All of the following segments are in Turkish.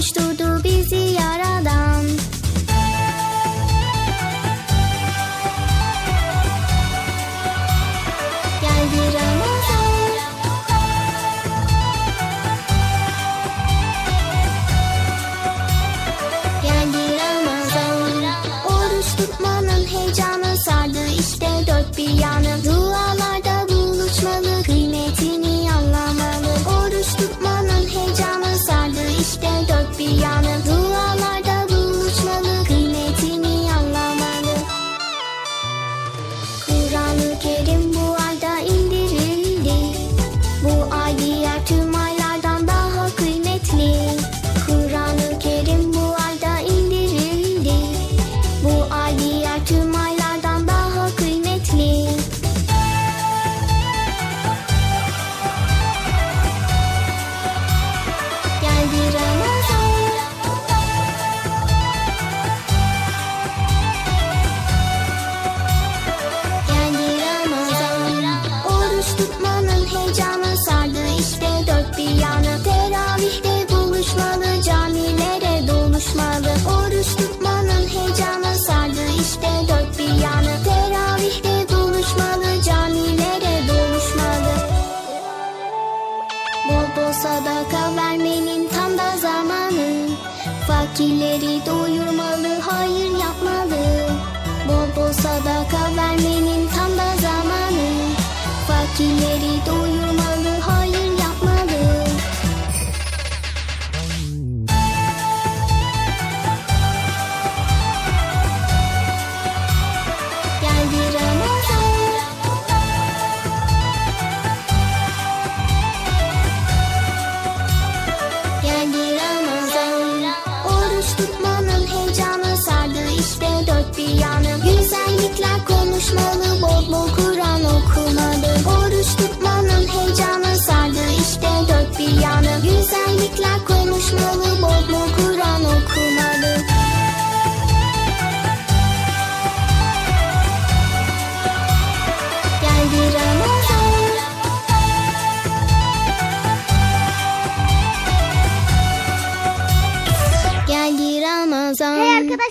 ki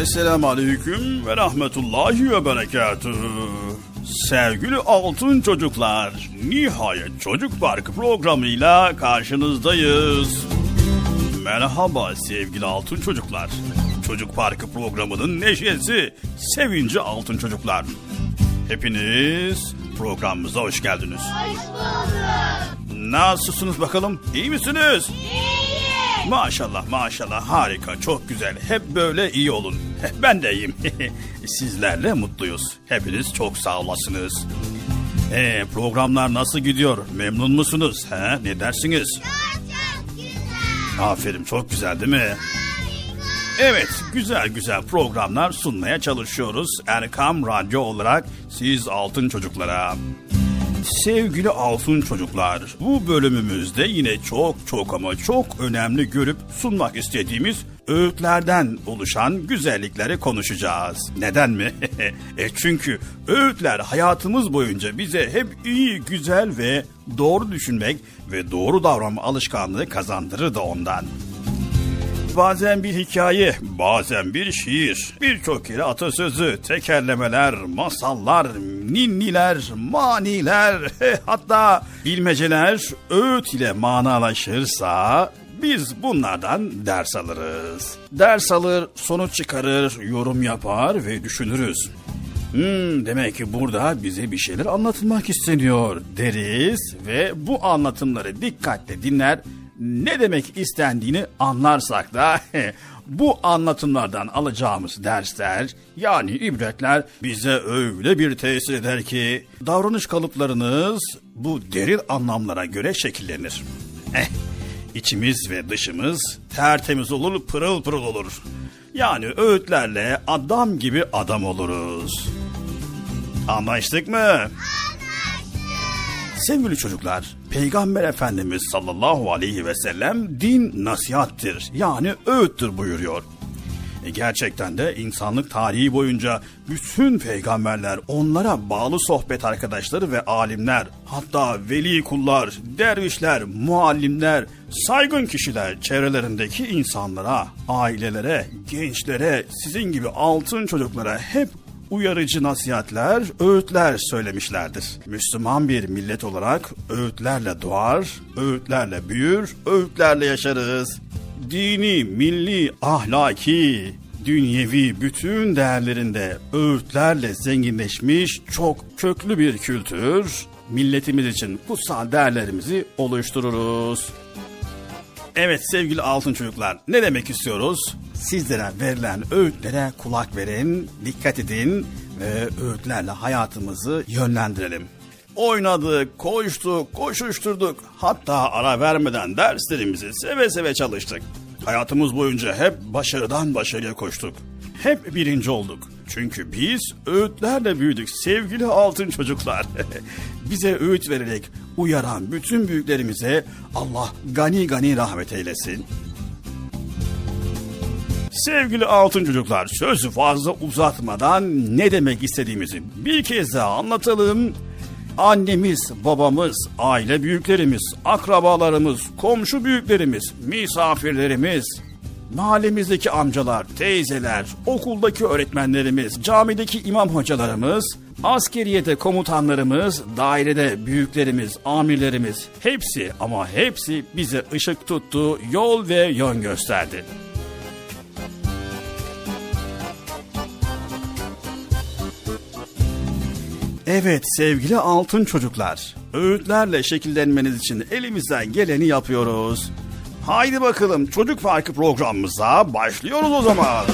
Esselamu Aleyküm ve Rahmetullahi ve Berekatühü. Sevgili altın çocuklar, nihayet Çocuk Parkı programıyla karşınızdayız. Merhaba sevgili altın çocuklar. Çocuk Parkı programının neşesi, sevinci altın çocuklar. Hepiniz programımıza hoş geldiniz. Hoş bulduk. Nasılsınız bakalım? İyi misiniz? Maşallah maşallah harika çok güzel. Hep böyle iyi olun. Ben de iyiyim. Sizlerle mutluyuz. Hepiniz çok sağ olasınız. Ee, programlar nasıl gidiyor? Memnun musunuz? He? Ne dersiniz? Aferin çok güzel değil mi? Evet güzel güzel programlar sunmaya çalışıyoruz. Erkam Radyo olarak siz altın çocuklara. Sevgili altın çocuklar, bu bölümümüzde yine çok çok ama çok önemli görüp sunmak istediğimiz öğütlerden oluşan güzellikleri konuşacağız. Neden mi? e çünkü öğütler hayatımız boyunca bize hep iyi, güzel ve doğru düşünmek ve doğru davranma alışkanlığı kazandırır da ondan. Bazen bir hikaye, bazen bir şiir, birçok kere atasözü, tekerlemeler, masallar, ninniler, maniler, hatta bilmeceler öğüt ile manalaşırsa biz bunlardan ders alırız. Ders alır, sonuç çıkarır, yorum yapar ve düşünürüz. Hmm, demek ki burada bize bir şeyler anlatılmak isteniyor deriz ve bu anlatımları dikkatle dinler. Ne demek istendiğini anlarsak da bu anlatımlardan alacağımız dersler yani ibretler bize öyle bir tesir eder ki davranış kalıplarınız bu derin anlamlara göre şekillenir. Eh, içimiz ve dışımız tertemiz olur, pırıl pırıl olur. Yani öğütlerle adam gibi adam oluruz. Anlaştık mı? Anlaştık. Sevgili çocuklar, Peygamber Efendimiz sallallahu aleyhi ve sellem din nasihattir yani öğüttür buyuruyor. E gerçekten de insanlık tarihi boyunca bütün peygamberler, onlara bağlı sohbet arkadaşları ve alimler, hatta veli kullar, dervişler, muallimler, saygın kişiler çevrelerindeki insanlara, ailelere, gençlere, sizin gibi altın çocuklara hep uyarıcı nasihatler, öğütler söylemişlerdir. Müslüman bir millet olarak öğütlerle doğar, öğütlerle büyür, öğütlerle yaşarız. Dini, milli, ahlaki, dünyevi bütün değerlerinde öğütlerle zenginleşmiş çok köklü bir kültür, milletimiz için kutsal değerlerimizi oluştururuz. Evet sevgili altın çocuklar ne demek istiyoruz? Sizlere verilen öğütlere kulak verin, dikkat edin ve öğütlerle hayatımızı yönlendirelim. Oynadık, koştuk, koşuşturduk. Hatta ara vermeden derslerimizi seve seve çalıştık. Hayatımız boyunca hep başarıdan başarıya koştuk. Hep birinci olduk. Çünkü biz öğütlerle büyüdük sevgili altın çocuklar. Bize öğüt vererek uyaran bütün büyüklerimize Allah gani gani rahmet eylesin. Sevgili altın çocuklar sözü fazla uzatmadan ne demek istediğimizi bir kez daha anlatalım. Annemiz, babamız, aile büyüklerimiz, akrabalarımız, komşu büyüklerimiz, misafirlerimiz, mahallemizdeki amcalar, teyzeler, okuldaki öğretmenlerimiz, camideki imam hocalarımız, askeriyede komutanlarımız, dairede büyüklerimiz, amirlerimiz hepsi ama hepsi bize ışık tuttu, yol ve yön gösterdi. Evet sevgili altın çocuklar, öğütlerle şekillenmeniz için elimizden geleni yapıyoruz. Haydi bakalım çocuk farkı programımıza başlıyoruz o zaman.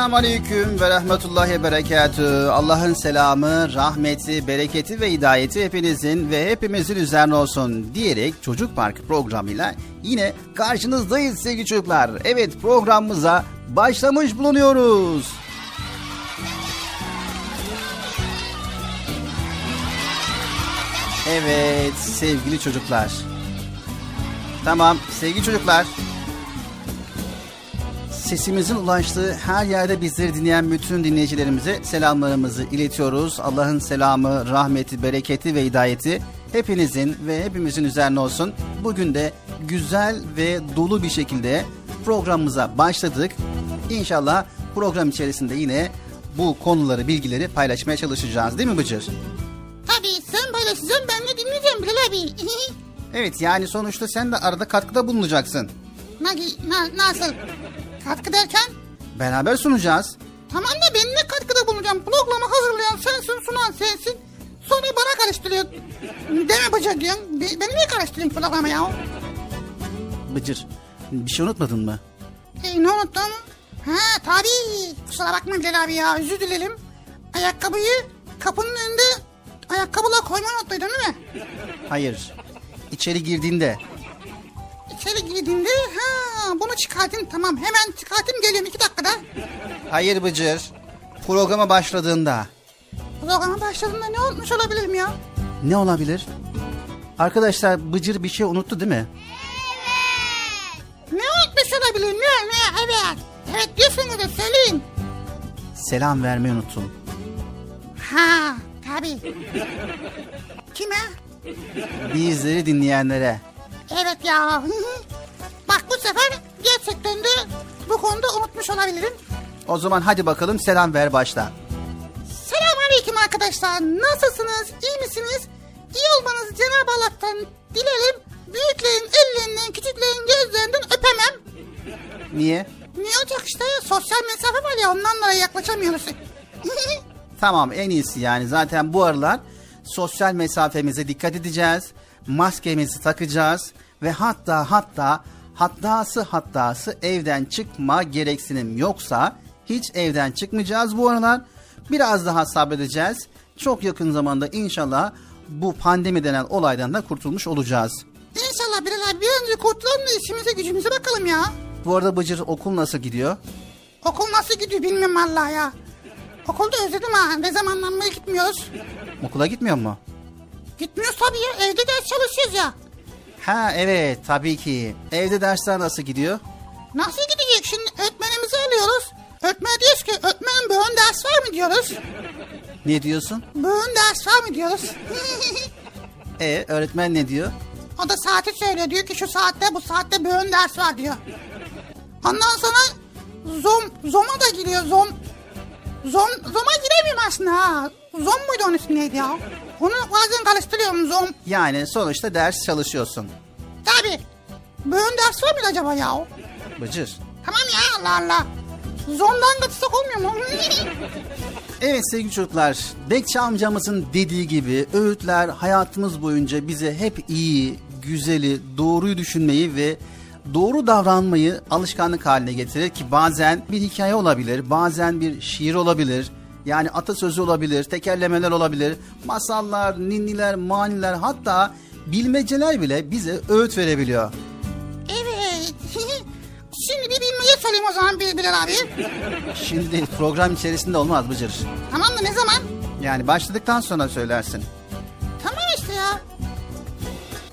Esselamu Aleyküm ve Rahmetullahi Berekatü. Allah'ın selamı, rahmeti, bereketi ve hidayeti hepinizin ve hepimizin üzerine olsun diyerek Çocuk Park programıyla yine karşınızdayız sevgili çocuklar. Evet programımıza başlamış bulunuyoruz. Evet sevgili çocuklar. Tamam sevgili çocuklar sesimizin ulaştığı her yerde bizleri dinleyen bütün dinleyicilerimize selamlarımızı iletiyoruz. Allah'ın selamı, rahmeti, bereketi ve hidayeti hepinizin ve hepimizin üzerine olsun. Bugün de güzel ve dolu bir şekilde programımıza başladık. İnşallah program içerisinde yine bu konuları, bilgileri paylaşmaya çalışacağız değil mi Bıcır? Tabii sen paylaşacaksın ben de dinleyeceğim Bilal abi. evet yani sonuçta sen de arada katkıda bulunacaksın. Na, na, nasıl? Katkı derken? Beraber sunacağız. Tamam da ben ne katkıda bulunacağım? Programı hazırlayan sensin, sunan sensin. Sonra bana karıştırıyor. Deme bacak diyorsun. Beni niye karıştırıyorsun programı ya? Bıcır, bir şey unutmadın mı? E, ne unuttum? Ha tabii. Kusura bakma Bilal abi ya. Özür dilerim. Ayakkabıyı kapının önünde ayakkabıla koymayı unuttuydun değil mi? Hayır. İçeri girdiğinde İçeri girdiğinde ha bunu çıkartayım tamam hemen çıkartayım geliyorum iki dakikada. Hayır Bıcır. Programa başladığında. Programa başladığında ne unutmuş olabilirim ya? Ne olabilir? Arkadaşlar Bıcır bir şey unuttu değil mi? Evet. Ne unutmuş olabilirim? Ne? Ne? Evet. Evet diyorsunuz da söyleyin. Selam vermeyi unuttun. Ha tabii. Kime? Bizleri dinleyenlere. Evet ya. Bak bu sefer gerçekten de bu konuda unutmuş olabilirim. O zaman hadi bakalım selam ver başla. Selam aleyküm arkadaşlar. Nasılsınız? İyi misiniz? İyi olmanızı Cenab-ı Allah'tan dilerim. Büyüklerin ellerinden, küçüklerin gözlerinden öpemem. Niye? Ne olacak işte? Sosyal mesafe var ya ondan dolayı yaklaşamıyoruz. tamam en iyisi yani zaten bu aralar sosyal mesafemize dikkat edeceğiz. Maskemizi takacağız ve hatta hatta hattası hattası evden çıkma gereksinim yoksa hiç evden çıkmayacağız bu aralar. Biraz daha sabredeceğiz. Çok yakın zamanda inşallah bu pandemi denen olaydan da kurtulmuş olacağız. İnşallah Bilal bir önce kurtulalım da işimize gücümüze bakalım ya. Bu arada Bıcır okul nasıl gidiyor? Okul nasıl gidiyor bilmiyorum valla ya. Okulda özledim ha. Ne zamandan beri gitmiyoruz. Okula gitmiyor mu? Gitmiyoruz tabii ya. Evde ders çalışıyoruz ya. Ha evet tabii ki. Evde dersler nasıl gidiyor? Nasıl gidecek şimdi? Öğretmenimizi alıyoruz. Öğretmen diyoruz ki öğretmenin bugün ders var mı diyoruz. Ne diyorsun? Bugün ders var mı diyoruz. e öğretmen ne diyor? O da saati söylüyor. Diyor ki şu saatte bu saatte bugün ders var diyor. Ondan sonra zom, zoma da giriyor. Zom, zom, zoma giremiyorum aslında ha. Zom muydu onun ismi neydi ya? Onu bazen karıştırıyorum zom. Yani sonuçta ders çalışıyorsun. Tabii. Bugün ders var mıydı acaba ya? Bıcır. Tamam ya Allah Allah. Zondan kaçsak olmuyor mu? evet sevgili çocuklar. Bekçi amcamızın dediği gibi öğütler hayatımız boyunca bize hep iyi, güzeli, doğruyu düşünmeyi ve doğru davranmayı alışkanlık haline getirir ki bazen bir hikaye olabilir, bazen bir şiir olabilir. Yani atasözü olabilir, tekerlemeler olabilir, masallar, ninniler, maniler hatta bilmeceler bile bize öğüt verebiliyor. Evet. Şimdi bir bilmece sorayım o zaman bir Bilal abi. Şimdi değil, program içerisinde olmaz Bıcır. Tamam da ne zaman? Yani başladıktan sonra söylersin. Tamam işte ya.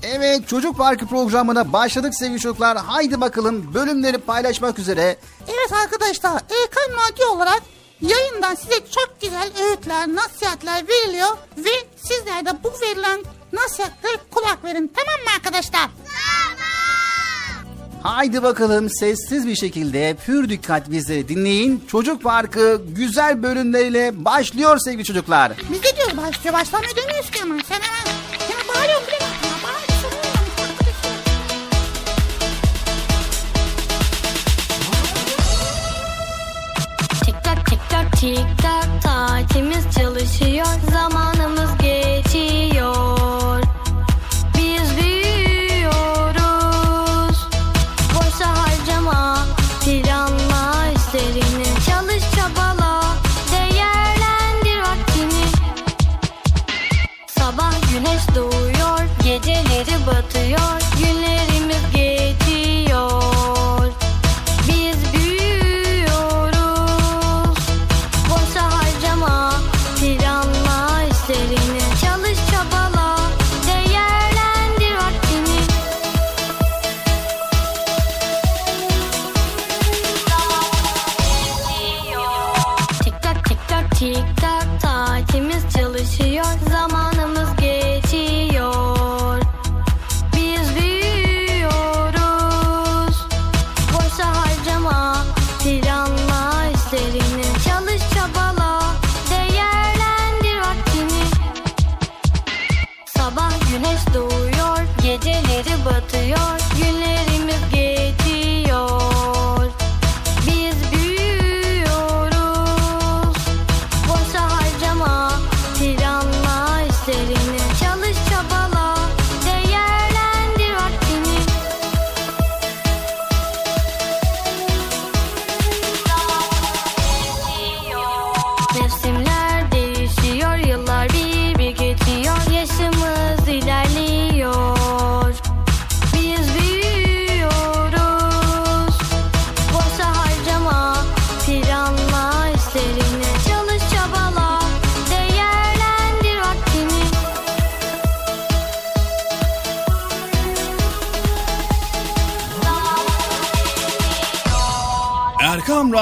Evet Çocuk Parkı programına başladık sevgili çocuklar. Haydi bakalım bölümleri paylaşmak üzere. Evet arkadaşlar Erkan Radyo olarak yayından size çok güzel öğütler, nasihatler veriliyor. Ve sizler de bu verilen nasihatlere kulak verin. Tamam mı arkadaşlar? Tamam. Haydi bakalım sessiz bir şekilde pür dikkat bizleri dinleyin. Çocuk Parkı güzel bölümleriyle başlıyor sevgili çocuklar. Biz de diyoruz başlıyor başlamıyor demiyoruz ki ama sen hemen, hemen bağırıyorsun bile. Tik tak saatimiz çalışıyor zamanımız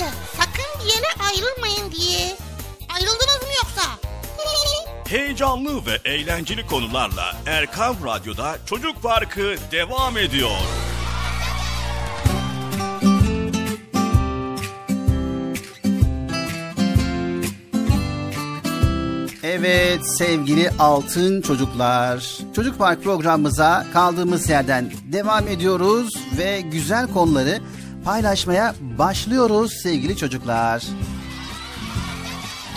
Size sakın bir yere ayrılmayın diye. Ayrıldınız mı yoksa? Heyecanlı ve eğlenceli konularla Erkam Radyo'da Çocuk Parkı devam ediyor. Evet sevgili altın çocuklar. Çocuk Park programımıza kaldığımız yerden devam ediyoruz ve güzel konuları paylaşmaya başlıyoruz sevgili çocuklar.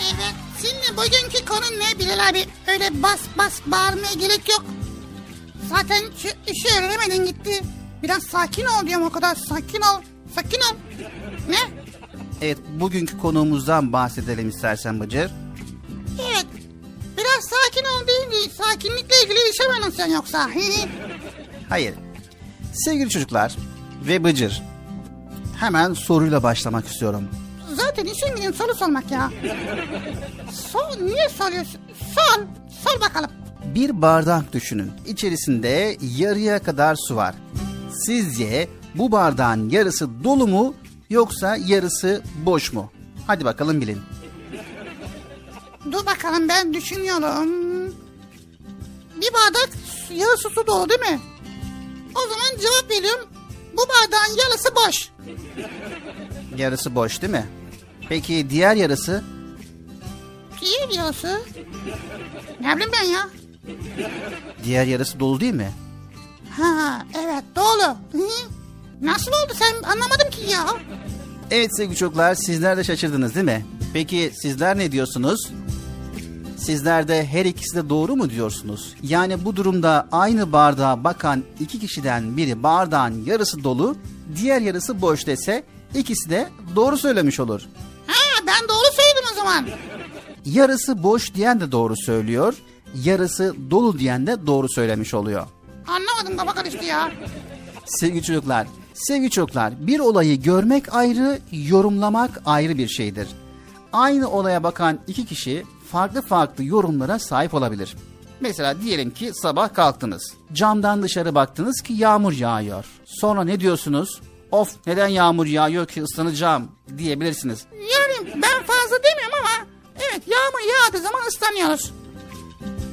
Evet. Şimdi bugünkü konu ne Bilal abi? Öyle bas bas bağırmaya gerek yok. Zaten işi öğrenemedin gitti. Biraz sakin ol diyorum o kadar. Sakin ol. Sakin ol. Ne? Evet bugünkü konuğumuzdan bahsedelim istersen Bıcır. Evet. Biraz sakin ol deyince sakinlikle ilgili bir şey mi sen yoksa? Hayır. Sevgili çocuklar ve Bıcır. Hemen soruyla başlamak istiyorum. Zaten işin gücün soru sormak ya. Sor, niye soruyorsun? Sor, sor bakalım. Bir bardak düşünün. İçerisinde yarıya kadar su var. Sizce bu bardağın yarısı dolu mu yoksa yarısı boş mu? Hadi bakalım bilin. Dur bakalım ben düşünüyorum. Bir bardak yarısı su dolu değil mi? O zaman cevap veriyorum. Bu bardağın yarısı boş. Yarısı boş değil mi? Peki diğer yarısı? İyi yarısı. Ne bileyim ben ya. Diğer yarısı dolu değil mi? Ha evet dolu. Nasıl oldu sen anlamadım ki ya. Evet sevgili çocuklar sizler de şaşırdınız değil mi? Peki sizler ne diyorsunuz? Sizler de her ikisi de doğru mu diyorsunuz? Yani bu durumda aynı bardağa bakan iki kişiden biri bardağın yarısı dolu, diğer yarısı boş dese ikisi de doğru söylemiş olur. Ha ben doğru söyledim o zaman. Yarısı boş diyen de doğru söylüyor, yarısı dolu diyen de doğru söylemiş oluyor. Anlamadım kafa karıştı ya. Sevgili çocuklar, sevgili çocuklar bir olayı görmek ayrı, yorumlamak ayrı bir şeydir. Aynı olaya bakan iki kişi farklı farklı yorumlara sahip olabilir. Mesela diyelim ki sabah kalktınız. Camdan dışarı baktınız ki yağmur yağıyor. Sonra ne diyorsunuz? Of neden yağmur yağıyor ki ıslanacağım diyebilirsiniz. Yani ben fazla demiyorum ama evet yağmur yağdığı zaman ıslanıyoruz.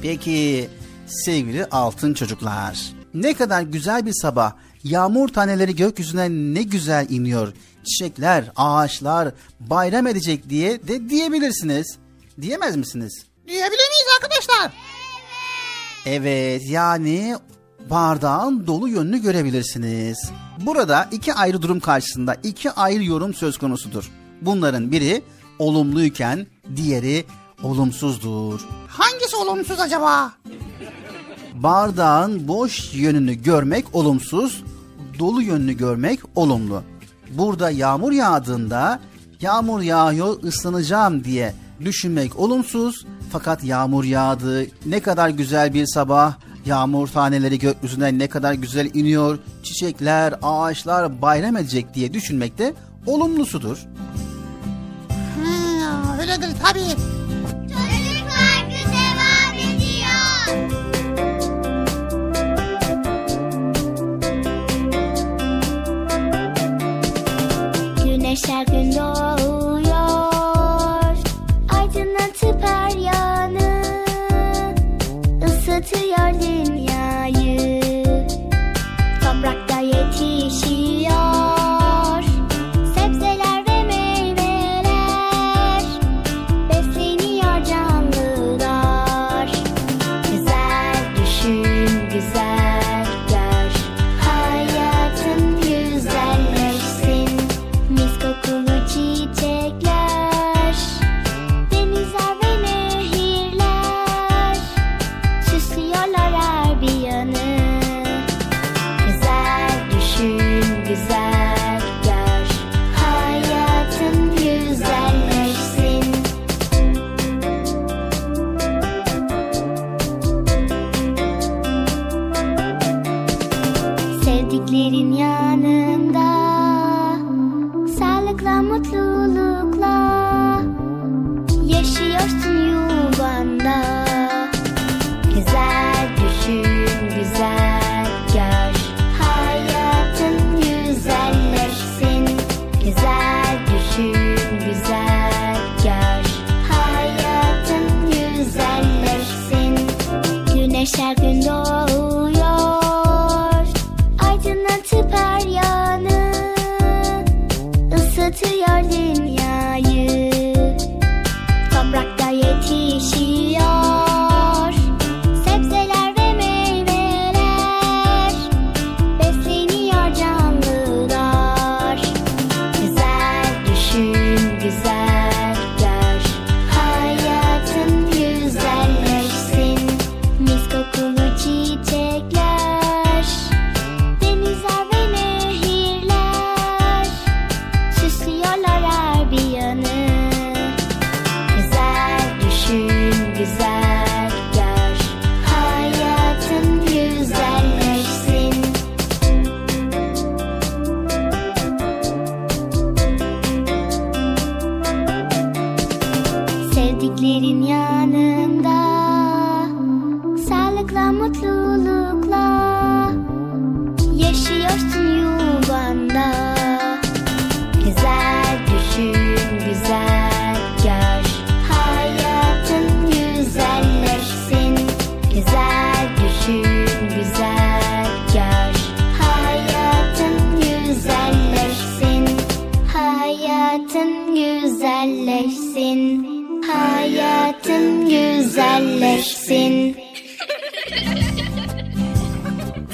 Peki sevgili altın çocuklar. Ne kadar güzel bir sabah. Yağmur taneleri gökyüzüne ne güzel iniyor. Çiçekler, ağaçlar bayram edecek diye de diyebilirsiniz. Diyemez misiniz? Diyebilir miyiz arkadaşlar? Evet yani bardağın dolu yönünü görebilirsiniz. Burada iki ayrı durum karşısında iki ayrı yorum söz konusudur. Bunların biri olumluyken diğeri olumsuzdur. Hangisi olumsuz acaba? Bardağın boş yönünü görmek olumsuz, dolu yönünü görmek olumlu. Burada yağmur yağdığında yağmur yağıyor ıslanacağım diye düşünmek olumsuz. Fakat yağmur yağdı, ne kadar güzel bir sabah, yağmur taneleri gökyüzüne ne kadar güzel iniyor, çiçekler, ağaçlar bayram edecek diye düşünmek de olumlusudur. Ha, öyledir tabii. Çocuk Parkı devam ediyor. Güneş her gün doğuyor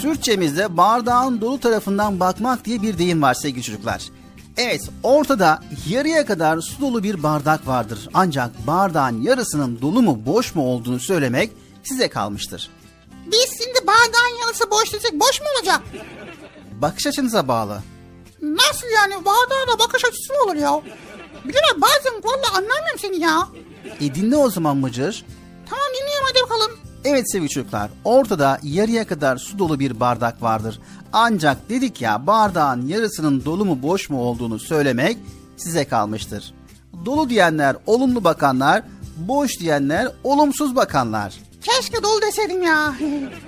Türkçemizde bardağın dolu tarafından bakmak diye bir deyim var sevgili çocuklar. Evet ortada yarıya kadar su dolu bir bardak vardır. Ancak bardağın yarısının dolu mu boş mu olduğunu söylemek size kalmıştır. Biz şimdi bardağın yarısı boş desek boş mu olacak? Bakış açınıza bağlı. Nasıl yani? Bardağa da bakış açısı mı olur ya? Bilal bazen vallahi anlamıyorum seni ya. E dinle o zaman Mıcır. Tamam dinliyorum hadi bakalım. Evet sevgili çocuklar ortada yarıya kadar su dolu bir bardak vardır. Ancak dedik ya bardağın yarısının dolu mu boş mu olduğunu söylemek size kalmıştır. Dolu diyenler olumlu bakanlar, boş diyenler olumsuz bakanlar. Keşke dolu deseydim ya.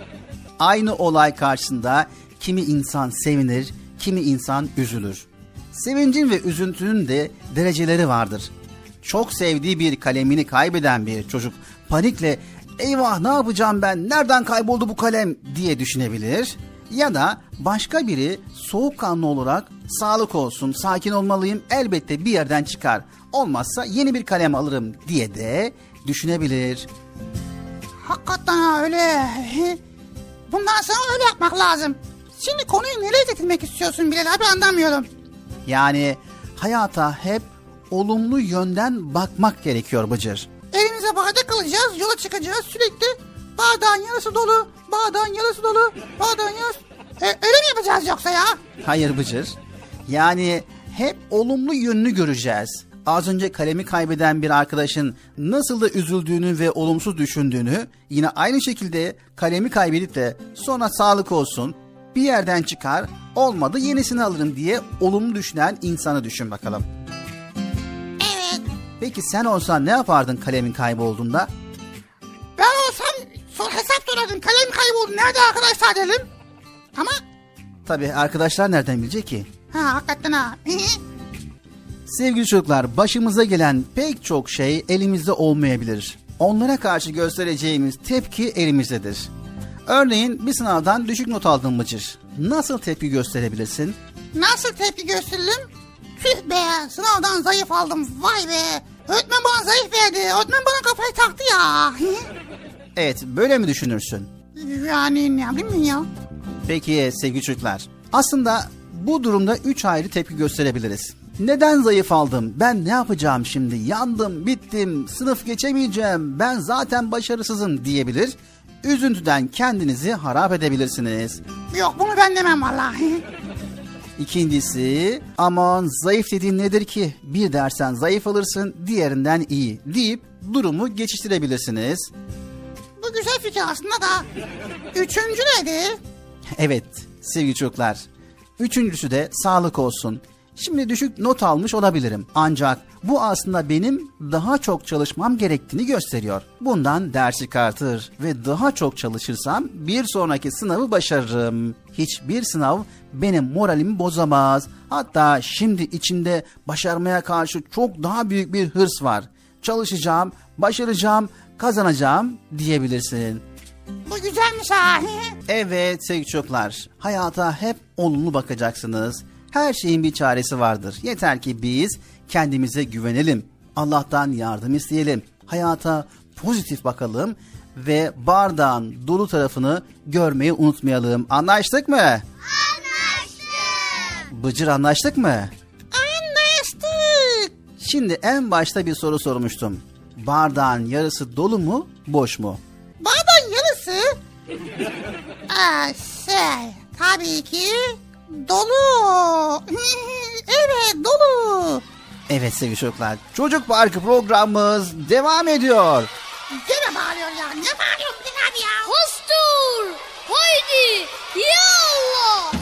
Aynı olay karşısında kimi insan sevinir, kimi insan üzülür. Sevincin ve üzüntünün de dereceleri vardır. Çok sevdiği bir kalemini kaybeden bir çocuk panikle eyvah ne yapacağım ben nereden kayboldu bu kalem diye düşünebilir. Ya da başka biri soğukkanlı olarak sağlık olsun sakin olmalıyım elbette bir yerden çıkar. Olmazsa yeni bir kalem alırım diye de düşünebilir. Hakikaten ha öyle. Bundan sonra öyle yapmak lazım. Şimdi konuyu nereye getirmek istiyorsun Bilal abi anlamıyorum. Yani hayata hep olumlu yönden bakmak gerekiyor Bıcır. Elimize Yukarıda kalacağız, yola çıkacağız sürekli. Bardağın yarısı dolu, bardağın yarısı dolu, bardağın yarısı... E, öyle mi yapacağız yoksa ya? Hayır Bıcır. Yani hep olumlu yönünü göreceğiz. Az önce kalemi kaybeden bir arkadaşın nasıl da üzüldüğünü ve olumsuz düşündüğünü yine aynı şekilde kalemi kaybedip de sonra sağlık olsun bir yerden çıkar olmadı yenisini alırım diye olumlu düşünen insanı düşün bakalım. Peki sen olsan ne yapardın kalemin kaybolduğunda? Ben olsam sor hesap sorardım. Kalem kayboldu. Nerede arkadaşlar dedim. Ama Tabi arkadaşlar nereden bilecek ki? ha hakikaten ha. Sevgili çocuklar, başımıza gelen pek çok şey elimizde olmayabilir. Onlara karşı göstereceğimiz tepki elimizdedir. Örneğin bir sınavdan düşük not aldın Bıcır. Nasıl tepki gösterebilirsin? Nasıl tepki gösteririm? Tüh be sınavdan zayıf aldım. Vay be. Öğretmen bana zayıf verdi. Öğretmen bana kafayı taktı ya. Evet, böyle mi düşünürsün? yani ne bileyim ya. Peki sevgili çocuklar, aslında bu durumda üç ayrı tepki gösterebiliriz. Neden zayıf aldım? Ben ne yapacağım şimdi? Yandım, bittim, sınıf geçemeyeceğim, ben zaten başarısızım diyebilir. Üzüntüden kendinizi harap edebilirsiniz. Yok bunu ben demem vallahi. İkincisi aman zayıf dediğin nedir ki? Bir dersen zayıf alırsın diğerinden iyi deyip durumu geçiştirebilirsiniz. Bu güzel fikir aslında da. Üçüncü nedir? Evet sevgili çocuklar. Üçüncüsü de sağlık olsun. Şimdi düşük not almış olabilirim. Ancak bu aslında benim daha çok çalışmam gerektiğini gösteriyor. Bundan ders çıkartır ve daha çok çalışırsam bir sonraki sınavı başarırım. Hiçbir sınav benim moralimi bozamaz. Hatta şimdi içimde başarmaya karşı çok daha büyük bir hırs var. Çalışacağım, başaracağım, kazanacağım diyebilirsin. Bu güzelmiş ha. Evet sevgili çocuklar, hayata hep olumlu bakacaksınız. Her şeyin bir çaresi vardır. Yeter ki biz kendimize güvenelim. Allah'tan yardım isteyelim. Hayata pozitif bakalım ve bardağın dolu tarafını görmeyi unutmayalım. Anlaştık mı? Anlaştık. Bıcır anlaştık mı? Anlaştık. Şimdi en başta bir soru sormuştum. Bardağın yarısı dolu mu, boş mu? Bardağın yarısı. Aa, şey tabii ki dolu. evet dolu. Evet sevgili çocuklar, Çocuk Parkı programımız devam ediyor. Gene bağırıyor ya. Ne bağırıyorsun abi ya? Hostur! Haydi! Ya!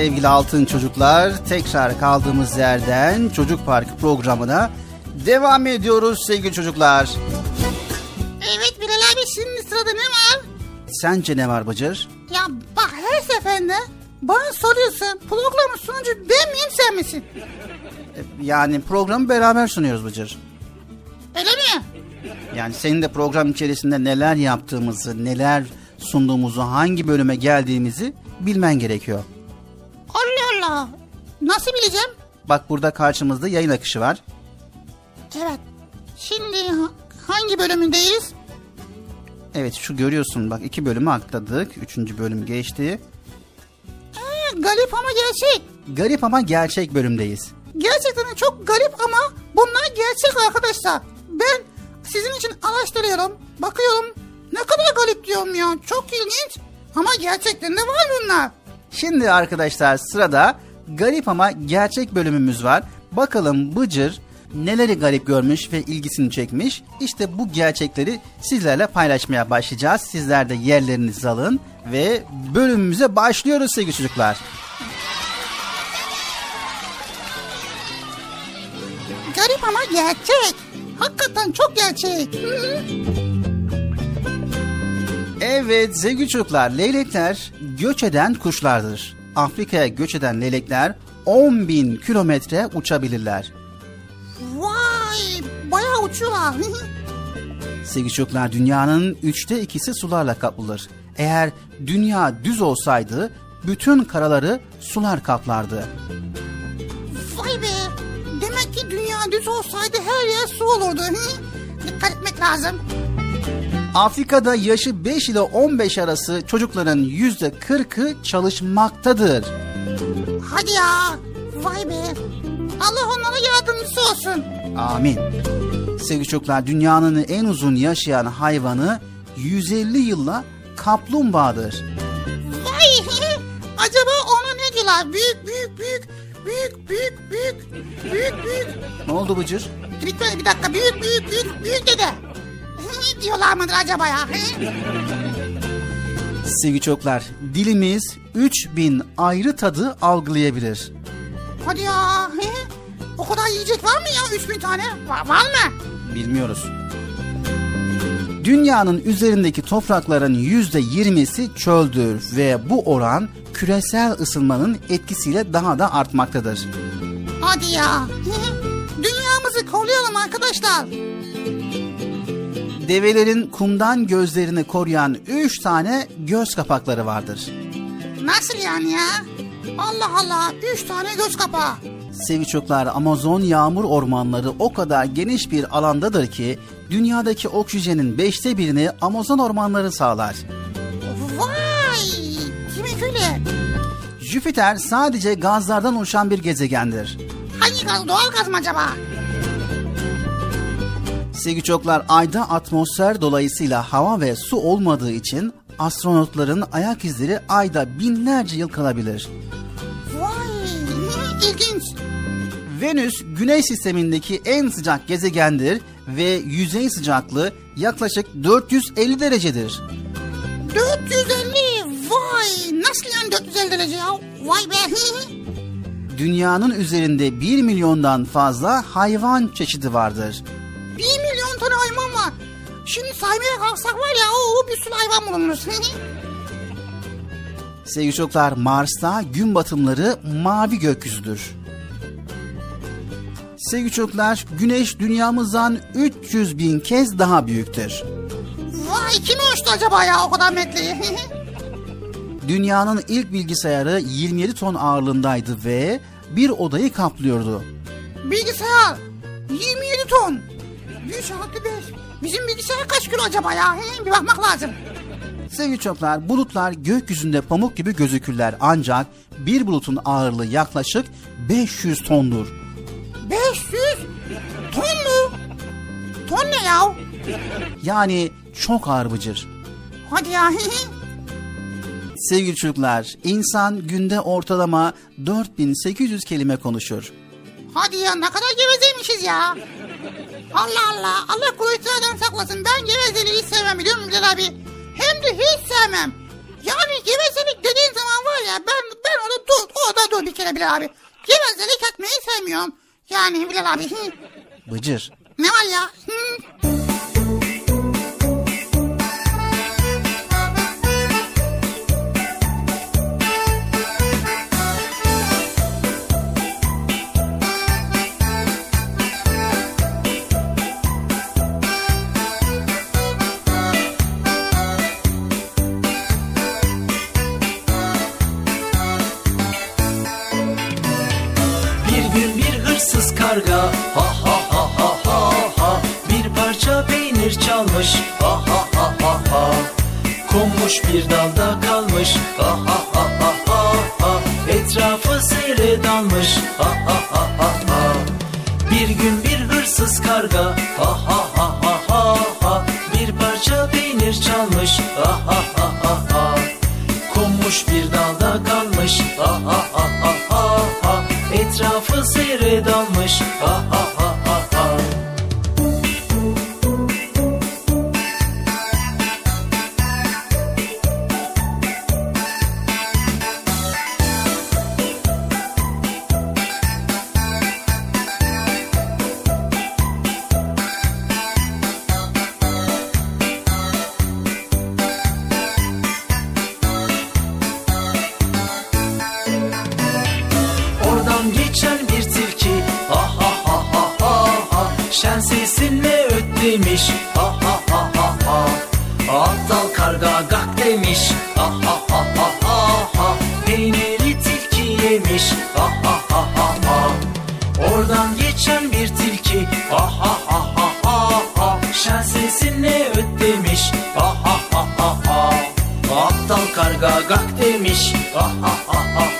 Sevgili altın çocuklar tekrar kaldığımız yerden Çocuk Parkı programına devam ediyoruz sevgili çocuklar. Evet Bilal abi şimdi sırada ne var? Sence ne var Bıcır? Ya bak her seferinde bana soruyorsun programın sunucu ben miyim sen misin? Yani programı beraber sunuyoruz Bıcır. Öyle mi? Yani senin de program içerisinde neler yaptığımızı, neler sunduğumuzu, hangi bölüme geldiğimizi bilmen gerekiyor. Allah Allah. Nasıl bileceğim? Bak burada karşımızda yayın akışı var. Evet. Şimdi ha- hangi bölümündeyiz? Evet şu görüyorsun bak iki bölümü atladık. Üçüncü bölüm geçti. Ha, garip ama gerçek. Garip ama gerçek bölümdeyiz. Gerçekten çok garip ama bunlar gerçek arkadaşlar. Ben sizin için araştırıyorum, bakıyorum. Ne kadar garip diyorum ya. Çok ilginç. Ama gerçekten de var bunlar. Şimdi arkadaşlar sırada garip ama gerçek bölümümüz var. Bakalım Bıcır neleri garip görmüş ve ilgisini çekmiş. İşte bu gerçekleri sizlerle paylaşmaya başlayacağız. Sizler de yerlerinizi alın ve bölümümüze başlıyoruz sevgili çocuklar. Garip ama gerçek. Hakikaten çok gerçek. Hı. Evet sevgili çocuklar leylekler göç eden kuşlardır. Afrika'ya göç eden leylekler 10 bin kilometre uçabilirler. Vay bayağı uçuyorlar. Sevgili çocuklar dünyanın üçte ikisi sularla kaplıdır. Eğer dünya düz olsaydı bütün karaları sular kaplardı. Vay be. Demek ki dünya düz olsaydı her yer su olurdu. Dikkat etmek lazım. Afrika'da yaşı 5 ile 15 arası çocukların yüzde 40'ı çalışmaktadır. Hadi ya. Vay be. Allah onlara yardımcısı olsun. Amin. Sevgili çocuklar dünyanın en uzun yaşayan hayvanı 150 yılla kaplumbağadır. Vay. Acaba ona ne diyorlar? Büyük büyük büyük. Büyük büyük büyük. Büyük büyük. Ne oldu Bıcır? Lütfen bir dakika. Büyük büyük büyük büyük dede. Diyorlar mıdır acaba ya? Sevgili çocuklar dilimiz 3000 ayrı tadı algılayabilir. Hadi ya. O kadar yiyecek var mı ya? 3000 tane. Var, var mı? Bilmiyoruz. Dünyanın üzerindeki toprakların yüzde yirmisi çöldür ve bu oran küresel ısınmanın etkisiyle daha da artmaktadır. Hadi ya. Dünyamızı koruyalım arkadaşlar. Develerin kumdan gözlerini koruyan üç tane göz kapakları vardır. Nasıl yani ya? Allah Allah. Üç tane göz kapağı. Sevgili çocuklar Amazon yağmur ormanları o kadar geniş bir alandadır ki dünyadaki oksijenin beşte birini Amazon ormanları sağlar. Vay. Demek öyle. Jüpiter sadece gazlardan oluşan bir gezegendir. Hangi gaz? Doğal gaz mı acaba? Sevgili çocuklar ayda atmosfer dolayısıyla hava ve su olmadığı için astronotların ayak izleri ayda binlerce yıl kalabilir. Vay. ilginç. Venüs güneş sistemindeki en sıcak gezegendir ve yüzey sıcaklığı yaklaşık 450 derecedir. 450. Vay. Nasıl yani 450 derece ya? Vay be. Dünyanın üzerinde 1 milyondan fazla hayvan çeşidi vardır. 1 milyon. Şimdi saymaya kalksak var ya o bir sürü hayvan bulunur. Sevgili çocuklar Mars'ta gün batımları mavi gökyüzüdür. Sevgili çocuklar Güneş dünyamızdan 300 bin kez daha büyüktür. Vay kim ölçtü acaba ya o kadar metreyi? Dünyanın ilk bilgisayarı 27 ton ağırlığındaydı ve bir odayı kaplıyordu. Bilgisayar 27 ton. 1 artı 5. Bizim bilgisayar kaç kilo acaba ya? He, bir bakmak lazım. Sevgili çocuklar bulutlar gökyüzünde pamuk gibi gözükürler ancak bir bulutun ağırlığı yaklaşık 500 tondur. 500 ton mu? Ton ne ya? Yani çok ağır bıcır. Hadi ya. Sevgili çocuklar, insan günde ortalama 4800 kelime konuşur. Hadi ya ne kadar gevezeymişiz ya. Allah Allah. Allah kuvvetlerden saklasın. Ben gevezeliği hiç sevmem biliyor musun Bilal abi? Hem de hiç sevmem. Yani gevezelik dediğin zaman var ya ben ben orada dur, orada dur bir kere Bilal abi. Gevezelik etmeyi sevmiyorum. Yani Bilal abi. Bıcır. Ne var ya? Hı. Karga ha ha ha ha ha ha Bir parça peynir çalmış ha ha ha ha ha Konmuş bir dalda kalmış ha ha ha ha ha ha Etrafı seyre dalmış ha ha ha ha ha Bir gün bir hırsız karga ha ha ha ha ha ha Bir parça peynir çalmış ha ha ha ha ha Konmuş bir dalda kalmış ha ha ha ha ha ha Etrafı dalmış ha ha demiş ha ha ha ha ha Aptal karga gak demiş ha ha ha ha ha ha Peyniri tilki yemiş ha ha ha ha ha Oradan geçen bir tilki ha ha ha ha ha ha Şen sesinle öt demiş ha ha ha ha ha Aptal karga gak demiş ha ha ha ha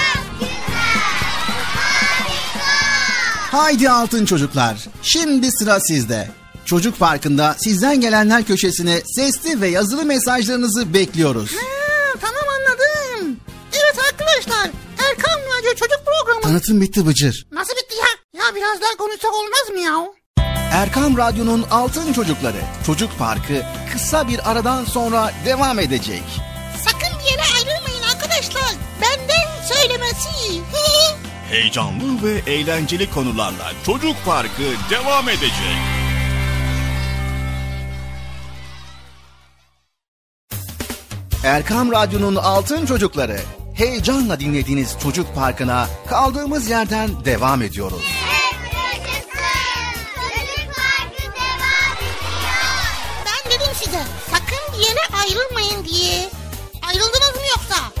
Haydi altın çocuklar, şimdi sıra sizde. Çocuk Parkı'nda sizden gelenler köşesine sesli ve yazılı mesajlarınızı bekliyoruz. Ha, tamam anladım. Evet arkadaşlar Erkan Radyo Çocuk Programı. Tanıtım bitti Bıcır. Nasıl bitti ya? Ya biraz daha konuşsak olmaz mı ya? Erkam Radyo'nun Altın Çocukları Çocuk Parkı kısa bir aradan sonra devam edecek. Sakın bir yere ayrılmayın arkadaşlar. Benden söylemesi. Heyecanlı ve eğlenceli konularla Çocuk Parkı devam edecek. Erkam Radyo'nun Altın Çocukları heyecanla dinlediğiniz Çocuk Parkı'na kaldığımız yerden devam ediyoruz. Yaşasın. Çocuk Parkı devam ediyor. Ben dedim size sakın bir yere ayrılmayın diye. Ayrıldınız mı yoksa?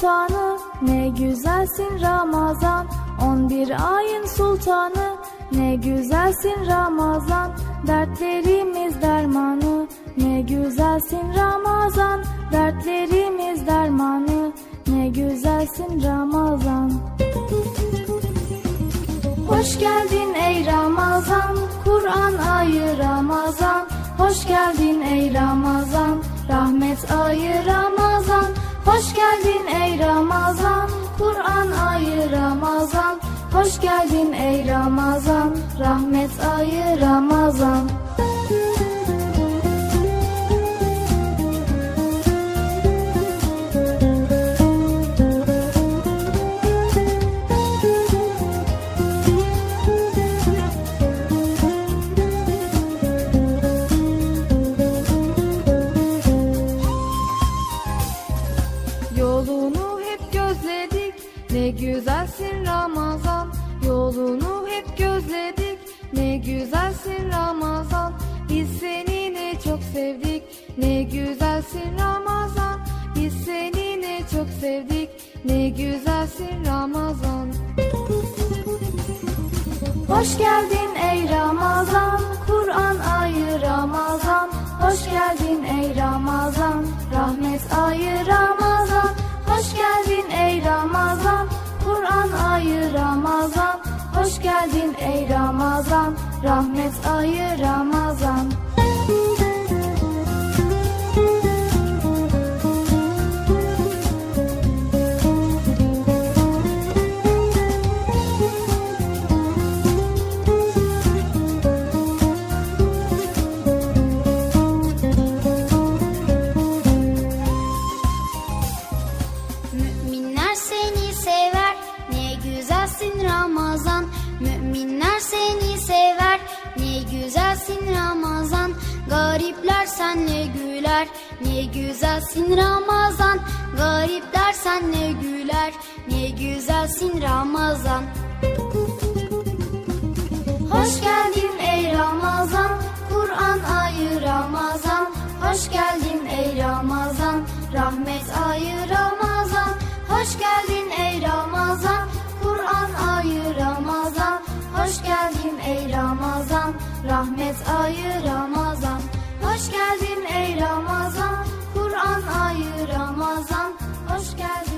Sultanı ne güzelsin Ramazan On bir ayın sultanı ne güzelsin Ramazan Dertlerimiz dermanı ne güzelsin Ramazan Dertlerimiz dermanı ne güzelsin Ramazan Hoş geldin ey Ramazan, Kur'an ayı Ramazan. Hoş geldin ey Ramazan, rahmet ayı Ramazan. Hoş geldin ey Ramazan, Kur'an ayı Ramazan. Hoş geldin ey Ramazan, rahmet ayı Ramazan. Ne güzelsin Ramazan Biz seni ne çok sevdik ne güzelsin Ramazan Hoş geldin ey Ramazan, Kur'an ayı Ramazan. Hoş geldin ey Ramazan, rahmet ayı Ramazan. Hoş geldin ey Ramazan, Kur'an ayı Ramazan. Hoş geldin ey Ramazan, rahmet ayı Ramazan. Garipler senle güler Ne güzelsin Ramazan. Garipler senle güler Ne güzelsin Ramazan. Hoş geldin ey Ramazan Kur'an ayı Ramazan. Hoş geldin ey Ramazan Rahmet ayı Ramazan. Hoş geldin ey Ramazan Kur'an ayı Ramazan. Hoş geldin ey Ramazan Rahmet ayı Ramazan. Hoş geldin ey Ramazan. Kur'an ayı Ramazan. Hoş geldin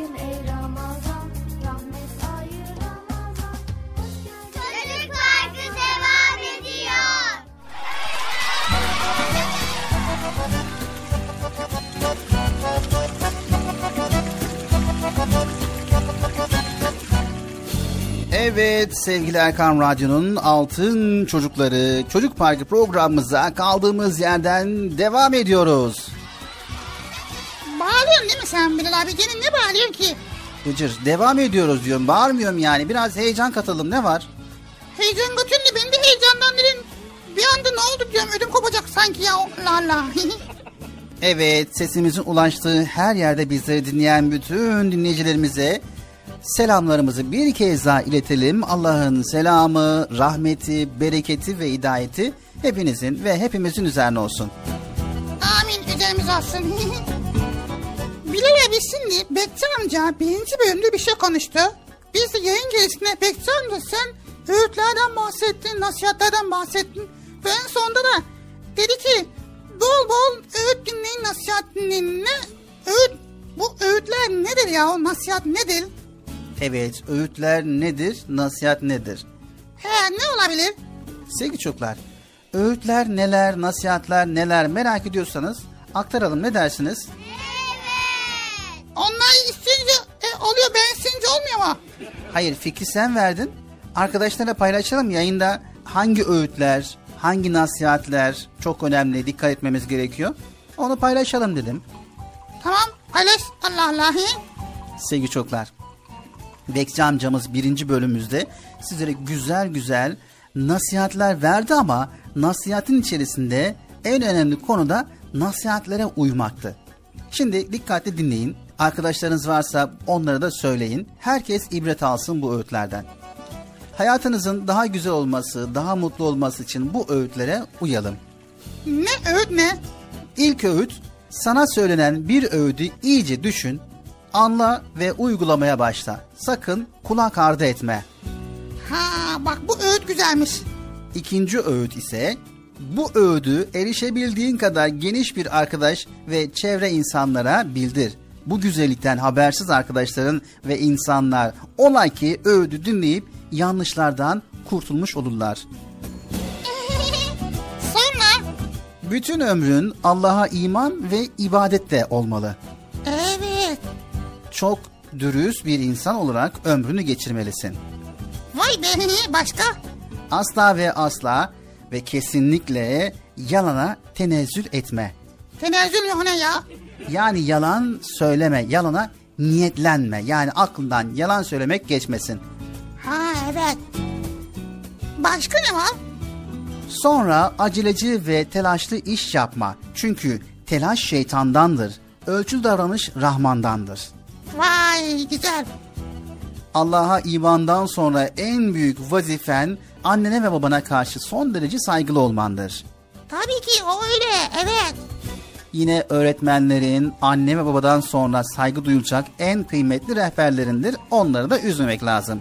Evet sevgili Erkan Radyo'nun Altın Çocukları Çocuk Parkı programımıza kaldığımız yerden devam ediyoruz. Bağırıyorsun değil mi sen Bilal abi? Gene ne bağırıyorsun ki? Gıcır devam ediyoruz diyorum bağırmıyorum yani biraz heyecan katalım ne var? Heyecan götürdü beni de heyecandan dedim. Bir anda ne oldu diyorum ödüm kopacak sanki ya. La la. Evet sesimizin ulaştığı her yerde bizleri dinleyen bütün dinleyicilerimize selamlarımızı bir kez daha iletelim. Allah'ın selamı, rahmeti, bereketi ve hidayeti hepinizin ve hepimizin üzerine olsun. Amin üzerimiz olsun. Bilal abi şimdi Bekçi amca birinci bölümde bir şey konuştu. Biz de yayın gerisinde Bekçi amca sen öğütlerden bahsettin, nasihatlerden bahsettin. Ve en sonunda da dedi ki bol bol öğüt dinleyin, nasihat dinleyin. Ne? Öğüt, bu öğütler nedir ya? O nasihat nedir? Evet öğütler nedir, nasihat nedir? He ne olabilir? Sevgili çocuklar, öğütler neler, nasihatler neler merak ediyorsanız aktaralım ne dersiniz? Onlar istince e, oluyor ben istince olmuyor mu? Hayır fikri sen verdin. Arkadaşlarla paylaşalım yayında hangi öğütler, hangi nasihatler çok önemli dikkat etmemiz gerekiyor. Onu paylaşalım dedim. Tamam paylaş Allah Allah. Sevgili çocuklar. Bekçi amcamız birinci bölümümüzde sizlere güzel güzel nasihatler verdi ama nasihatin içerisinde en önemli konu da nasihatlere uymaktı. Şimdi dikkatli dinleyin. Arkadaşlarınız varsa onlara da söyleyin. Herkes ibret alsın bu öğütlerden. Hayatınızın daha güzel olması, daha mutlu olması için bu öğütlere uyalım. Ne öğüt ne? İlk öğüt, sana söylenen bir öğüdü iyice düşün, anla ve uygulamaya başla. Sakın kulak ardı etme. Ha bak bu öğüt güzelmiş. İkinci öğüt ise bu öğüdü erişebildiğin kadar geniş bir arkadaş ve çevre insanlara bildir. Bu güzellikten habersiz arkadaşların ve insanlar ola ki öğüdü dinleyip yanlışlardan kurtulmuş olurlar. Sonra Bütün ömrün Allah'a iman ve ibadette olmalı. evet. Çok dürüst bir insan olarak ömrünü geçirmelisin. Vay be başka? Asla ve asla ve kesinlikle yalana tenezzül etme. Tenezzül yok ne ya? Yani yalan söyleme, yalana niyetlenme. Yani aklından yalan söylemek geçmesin. Ha evet. Başka ne var? Sonra aceleci ve telaşlı iş yapma. Çünkü telaş şeytandandır. Ölçülü davranış Rahmandandır. Vay güzel. Allah'a imandan sonra en büyük vazifen annene ve babana karşı son derece saygılı olmandır. Tabii ki o öyle evet. Yine öğretmenlerin anne ve babadan sonra saygı duyulacak en kıymetli rehberlerindir. Onları da üzmemek lazım.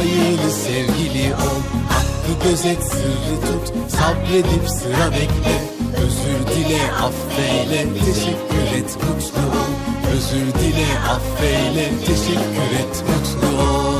hayırlı sevgili ol. Hakkı gözet, sırrı tut, sabredip sıra bekle. Özür dile, affeyle, teşekkür et, mutlu ol. Özür dile, affeyle, teşekkür et, mutlu ol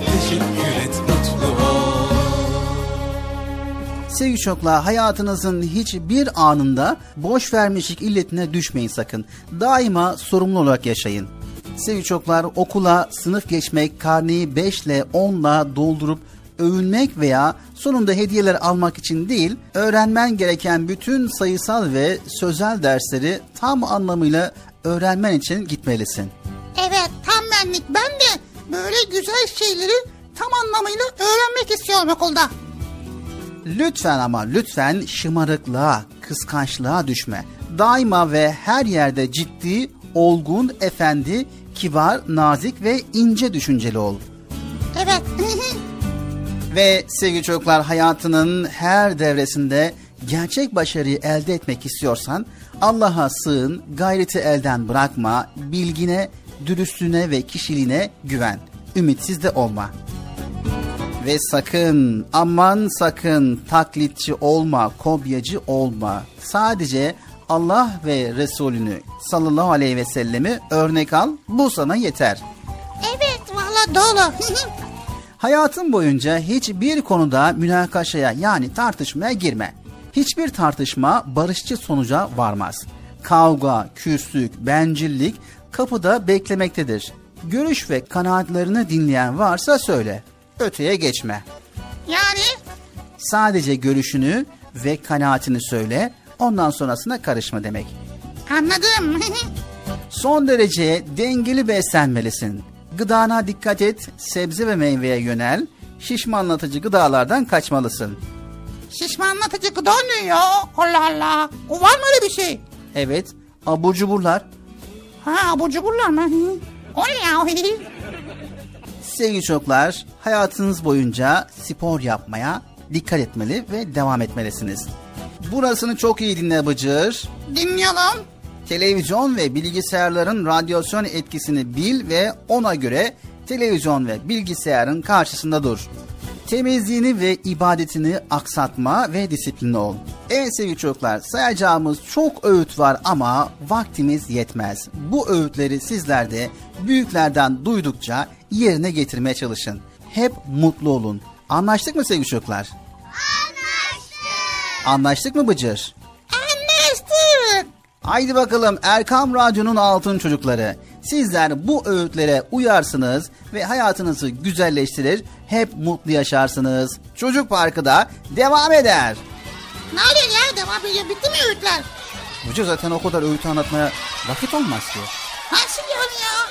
Sevgili çocuklar hayatınızın hiçbir anında boş vermişlik illetine düşmeyin sakın. Daima sorumlu olarak yaşayın. Sevgili çocuklar okula sınıf geçmek, karneyi 5 ile 10 ile doldurup övünmek veya sonunda hediyeler almak için değil, öğrenmen gereken bütün sayısal ve sözel dersleri tam anlamıyla öğrenmen için gitmelisin. Evet tam benlik. Ben de böyle güzel şeyleri tam anlamıyla öğrenmek istiyorum okulda. Lütfen ama lütfen şımarıklığa, kıskançlığa düşme. Daima ve her yerde ciddi, olgun, efendi, kibar, nazik ve ince düşünceli ol. Evet. Ve sevgili çocuklar hayatının her devresinde gerçek başarıyı elde etmek istiyorsan Allah'a sığın, gayreti elden bırakma, bilgine, dürüstlüğüne ve kişiliğine güven. Ümitsiz de olma. Ve sakın, aman sakın taklitçi olma, kopyacı olma. Sadece Allah ve Resulünü sallallahu aleyhi ve sellemi örnek al, bu sana yeter. evet valla dolu. Hayatın boyunca hiçbir konuda münakaşaya yani tartışmaya girme. Hiçbir tartışma barışçı sonuca varmaz. Kavga, küslük, bencillik kapıda beklemektedir. Görüş ve kanaatlerini dinleyen varsa söyle. Öteye geçme. yani Sadece görüşünü ve kanaatini söyle. Ondan sonrasına karışma demek. anladım. Son derece dengeli beslenmelisin. Gıdana dikkat et, sebze ve meyveye yönel, şişmanlatıcı gıdalardan kaçmalısın. Şişmanlatıcı gıda ne ya? Allah Allah. O var mı öyle bir şey? Evet, abur cuburlar. Ha abur cuburlar mı? O ne ya? Sevgili çocuklar, hayatınız boyunca spor yapmaya dikkat etmeli ve devam etmelisiniz. Burasını çok iyi dinle Bıcır. Dinleyelim. Televizyon ve bilgisayarların radyasyon etkisini bil ve ona göre televizyon ve bilgisayarın karşısında dur. Temizliğini ve ibadetini aksatma ve disiplinli ol. Evet sevgili çocuklar sayacağımız çok öğüt var ama vaktimiz yetmez. Bu öğütleri sizler de büyüklerden duydukça yerine getirmeye çalışın. Hep mutlu olun. Anlaştık mı sevgili çocuklar? Anlaştık. Anlaştık mı Bıcır? Anlaştık. Haydi bakalım Erkam Radyo'nun altın çocukları. Sizler bu öğütlere uyarsınız ve hayatınızı güzelleştirir, hep mutlu yaşarsınız. Çocuk Parkı da devam eder. Nerede ya devam ediyor bitti mi öğütler? Bıcır zaten o kadar öğütü anlatmaya vakit olmaz ki. Nasıl yani ya?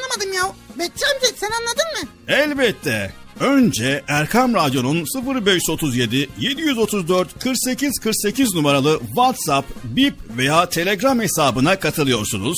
anlamadım ya. Bekçi amca sen anladın mı? Elbette. Önce Erkam Radyo'nun 0537 734 48 48 numaralı WhatsApp, Bip veya Telegram hesabına katılıyorsunuz.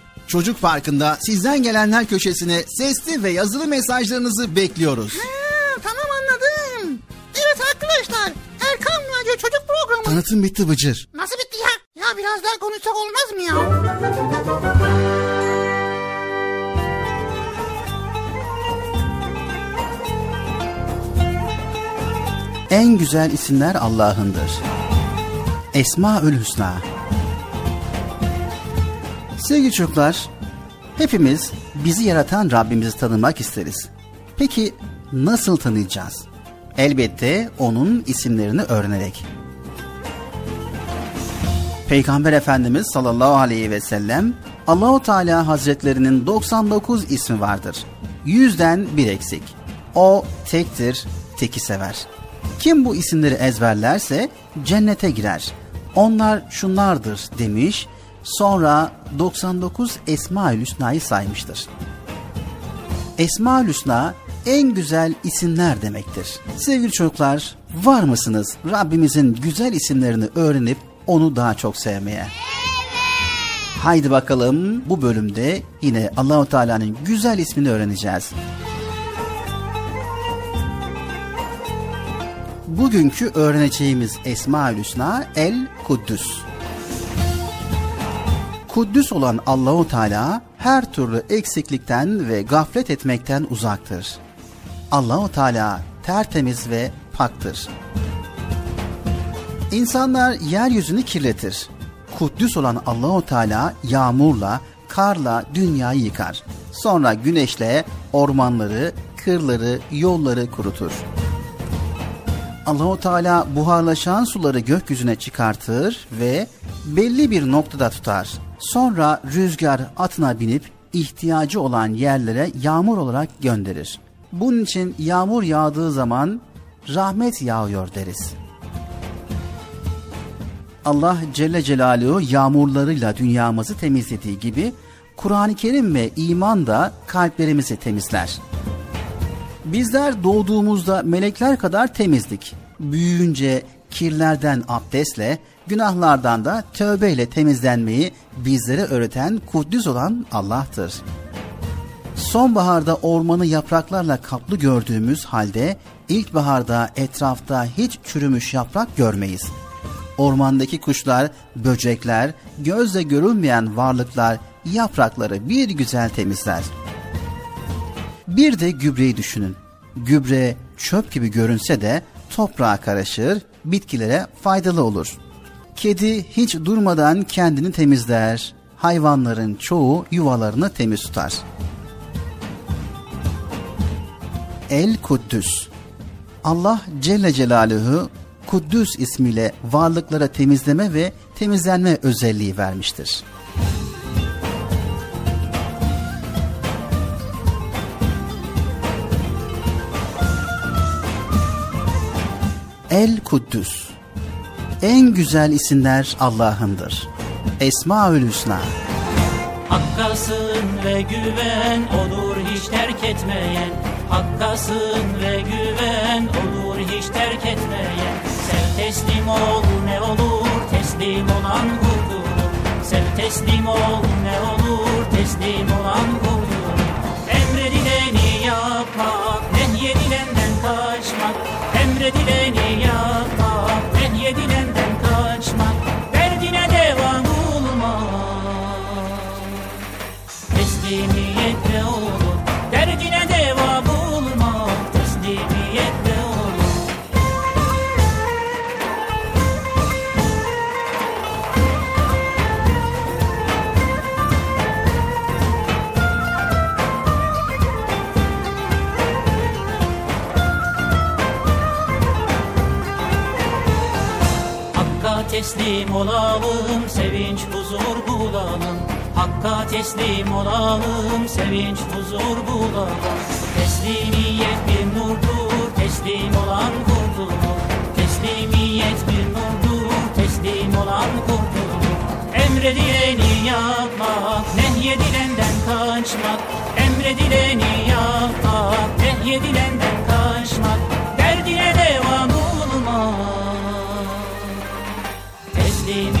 Çocuk Parkı'nda sizden gelenler köşesine sesli ve yazılı mesajlarınızı bekliyoruz. Ha, tamam anladım. Evet arkadaşlar Erkan Radyo Çocuk Programı'nda Tanıtım bitti Bıcır. Nasıl bitti ya? Ya biraz daha konuşsak olmaz mı ya? En güzel isimler Allah'ındır. Esmaül Hüsna. Sevgili çocuklar, hepimiz bizi yaratan Rabbimizi tanımak isteriz. Peki nasıl tanıyacağız? Elbette onun isimlerini öğrenerek. Peygamber Efendimiz sallallahu aleyhi ve sellem Allahu Teala Hazretlerinin 99 ismi vardır. Yüzden bir eksik. O tektir, teki sever. Kim bu isimleri ezberlerse cennete girer. Onlar şunlardır demiş. Sonra 99 Esma-ül Hüsna'yı saymıştır. Esma-ül Hüsna en güzel isimler demektir. Sevgili çocuklar, var mısınız Rabbimizin güzel isimlerini öğrenip onu daha çok sevmeye? Haydi bakalım bu bölümde yine Allahu Teala'nın güzel ismini öğreneceğiz. Bugünkü öğreneceğimiz Esma-ül Hüsna El Kuddüs. Kuddüs olan Allahu Teala her türlü eksiklikten ve gaflet etmekten uzaktır. Allahu Teala tertemiz ve paktır. İnsanlar yeryüzünü kirletir. Kuddüs olan Allahu Teala yağmurla, karla dünyayı yıkar. Sonra güneşle ormanları, kırları, yolları kurutur. Allahu Teala buharlaşan suları gökyüzüne çıkartır ve belli bir noktada tutar. Sonra rüzgar atına binip ihtiyacı olan yerlere yağmur olarak gönderir. Bunun için yağmur yağdığı zaman rahmet yağıyor deriz. Allah Celle Celaluhu yağmurlarıyla dünyamızı temizlediği gibi Kur'an-ı Kerim ve iman da kalplerimizi temizler. Bizler doğduğumuzda melekler kadar temizdik. Büyüyünce kirlerden abdestle, günahlardan da tövbeyle temizlenmeyi bizlere öğreten kuddüs olan Allah'tır. Sonbaharda ormanı yapraklarla kaplı gördüğümüz halde ilkbaharda etrafta hiç çürümüş yaprak görmeyiz. Ormandaki kuşlar, böcekler, gözle görünmeyen varlıklar yaprakları bir güzel temizler. Bir de gübreyi düşünün. Gübre çöp gibi görünse de toprağa karışır, bitkilere faydalı olur. Kedi hiç durmadan kendini temizler. Hayvanların çoğu yuvalarını temiz tutar. El Kuddüs Allah Celle Celaluhu Kuddüs ismiyle varlıklara temizleme ve temizlenme özelliği vermiştir. El Kuddüs. En güzel isimler Allah'ındır. Esmaül Hüsna. Hakkasın ve güven olur hiç terk etmeyen. Hakkasın ve güven olur hiç terk etmeyen. Sev teslim ol ne olur teslim olan kurtulur. Sev teslim ol ne olur teslim olan kurtulur teslim olalım, sevinç huzur bulalım. Teslimiyet bir nurdur, teslim olan kurtulur. Teslimiyet bir nurdur, teslim olan kurtulur. Emredileni yapmak, nehyedilenden kaçmak. Emredileni yapmak, nehyedilenden kaçmak. Derdine devam olmak. Teslimiyetle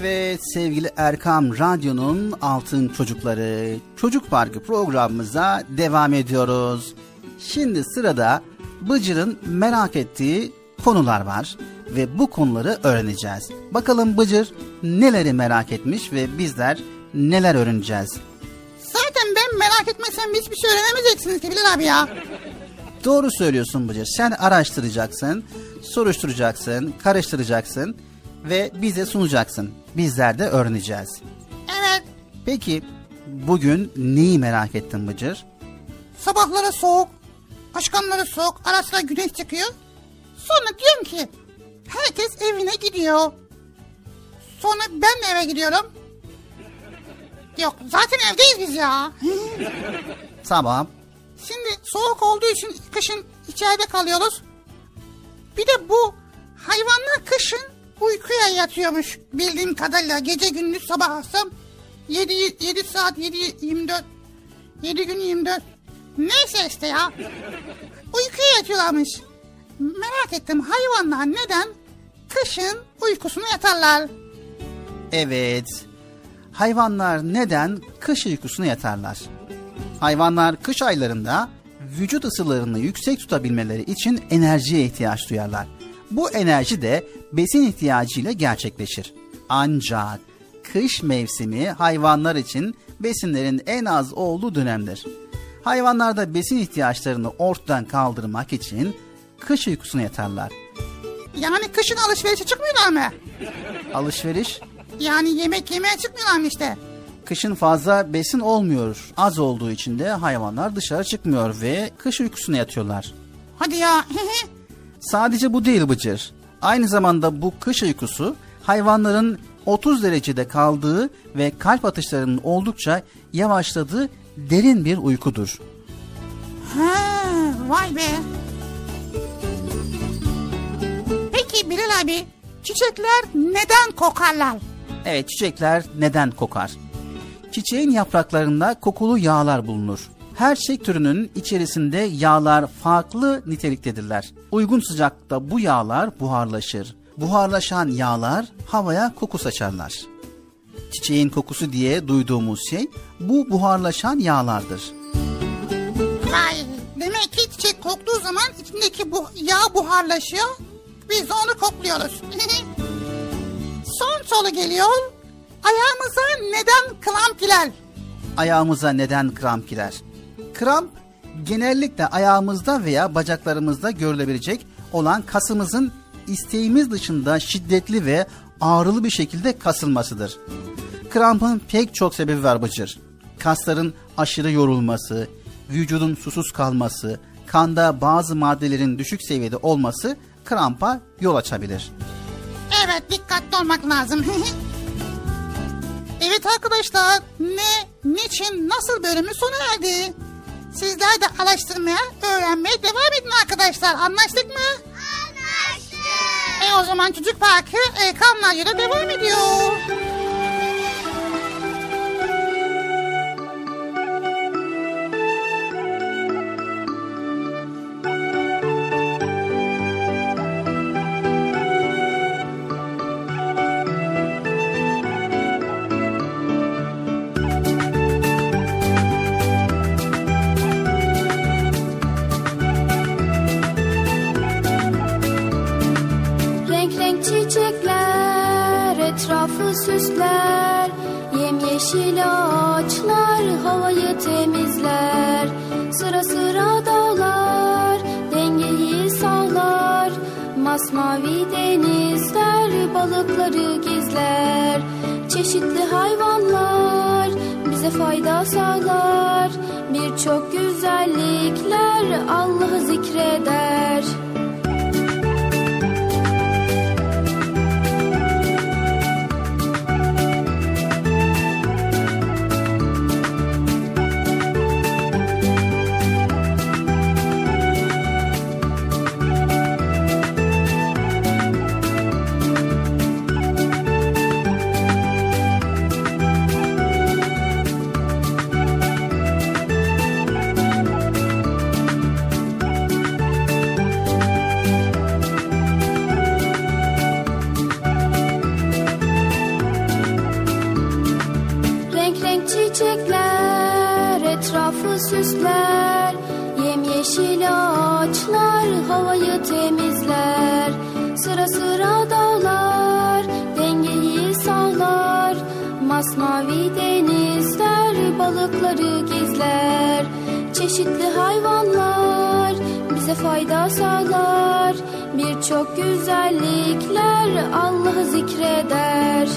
Evet sevgili Erkam Radyo'nun Altın Çocukları Çocuk Parkı programımıza devam ediyoruz. Şimdi sırada Bıcır'ın merak ettiği konular var ve bu konuları öğreneceğiz. Bakalım Bıcır neleri merak etmiş ve bizler neler öğreneceğiz. Zaten ben merak etmesem hiçbir şey öğrenemeyeceksiniz ki Bilal abi ya. Doğru söylüyorsun Bıcır. Sen araştıracaksın, soruşturacaksın, karıştıracaksın ve bize sunacaksın. Bizler de öğreneceğiz. Evet Peki bugün neyi merak ettin Bıcır? sabahları soğuk, akşamları soğuk, ara sıra güneş çıkıyor. Sonra diyorum ki herkes evine gidiyor. Sonra ben de eve gidiyorum. Yok zaten evdeyiz biz ya. Tamam. Şimdi soğuk olduğu için kışın içeride kalıyoruz. Bir de bu hayvanlar kışın uykuya yatıyormuş bildiğim kadarıyla. Gece gündüz sabah akşam 7, 7 saat 7 24 7 gün 24 neyse işte ya. Uykuya yatıyorlarmış. Merak ettim hayvanlar neden kışın uykusunu yatarlar? Evet. Hayvanlar neden kış uykusuna yatarlar? Hayvanlar kış aylarında vücut ısılarını yüksek tutabilmeleri için enerjiye ihtiyaç duyarlar. Bu enerji de besin ihtiyacıyla gerçekleşir. Ancak kış mevsimi hayvanlar için besinlerin en az olduğu dönemdir. Hayvanlar da besin ihtiyaçlarını ortadan kaldırmak için kış uykusuna yatarlar. Yani kışın alışverişe çıkmıyorlar mı? Alışveriş Yani yemek yemeye çıkmıyorlar mı işte? Kışın fazla besin olmuyor. Az olduğu için de hayvanlar dışarı çıkmıyor ve kış uykusuna yatıyorlar. Hadi ya. Sadece bu değil Bıcır. Aynı zamanda bu kış uykusu hayvanların 30 derecede kaldığı ve kalp atışlarının oldukça yavaşladığı derin bir uykudur. Ha, vay be. Peki Bilal abi, çiçekler neden kokarlar? Evet çiçekler neden kokar? Çiçeğin yapraklarında kokulu yağlar bulunur. Her çiçek türünün içerisinde yağlar farklı niteliktedirler. Uygun sıcakta bu yağlar buharlaşır. Buharlaşan yağlar havaya koku saçarlar. Çiçeğin kokusu diye duyduğumuz şey bu buharlaşan yağlardır. Vay, demek ki çiçek koktuğu zaman içindeki bu yağ buharlaşıyor. Biz de onu kokluyoruz. Son soru geliyor. Ayağımıza neden kramp girer? Ayağımıza neden kramp girer? Kramp genellikle ayağımızda veya bacaklarımızda görülebilecek olan kasımızın isteğimiz dışında şiddetli ve ağrılı bir şekilde kasılmasıdır. Krampın pek çok sebebi var Bıcır. Kasların aşırı yorulması, vücudun susuz kalması, kanda bazı maddelerin düşük seviyede olması krampa yol açabilir. Evet dikkatli olmak lazım. evet arkadaşlar ne, niçin, nasıl bölümü sona erdi. Sizler de araştırmaya, öğrenmeye devam edin arkadaşlar. Anlaştık mı? Anlaştık. E o zaman Çocuk Parkı e, Kamlar devam ediyor. Balıkları gizler. Çeşitli hayvanlar bize fayda sağlar. Birçok güzellikler Allah'ı zikreder fayda sağlar Birçok güzellikler Allah'ı zikreder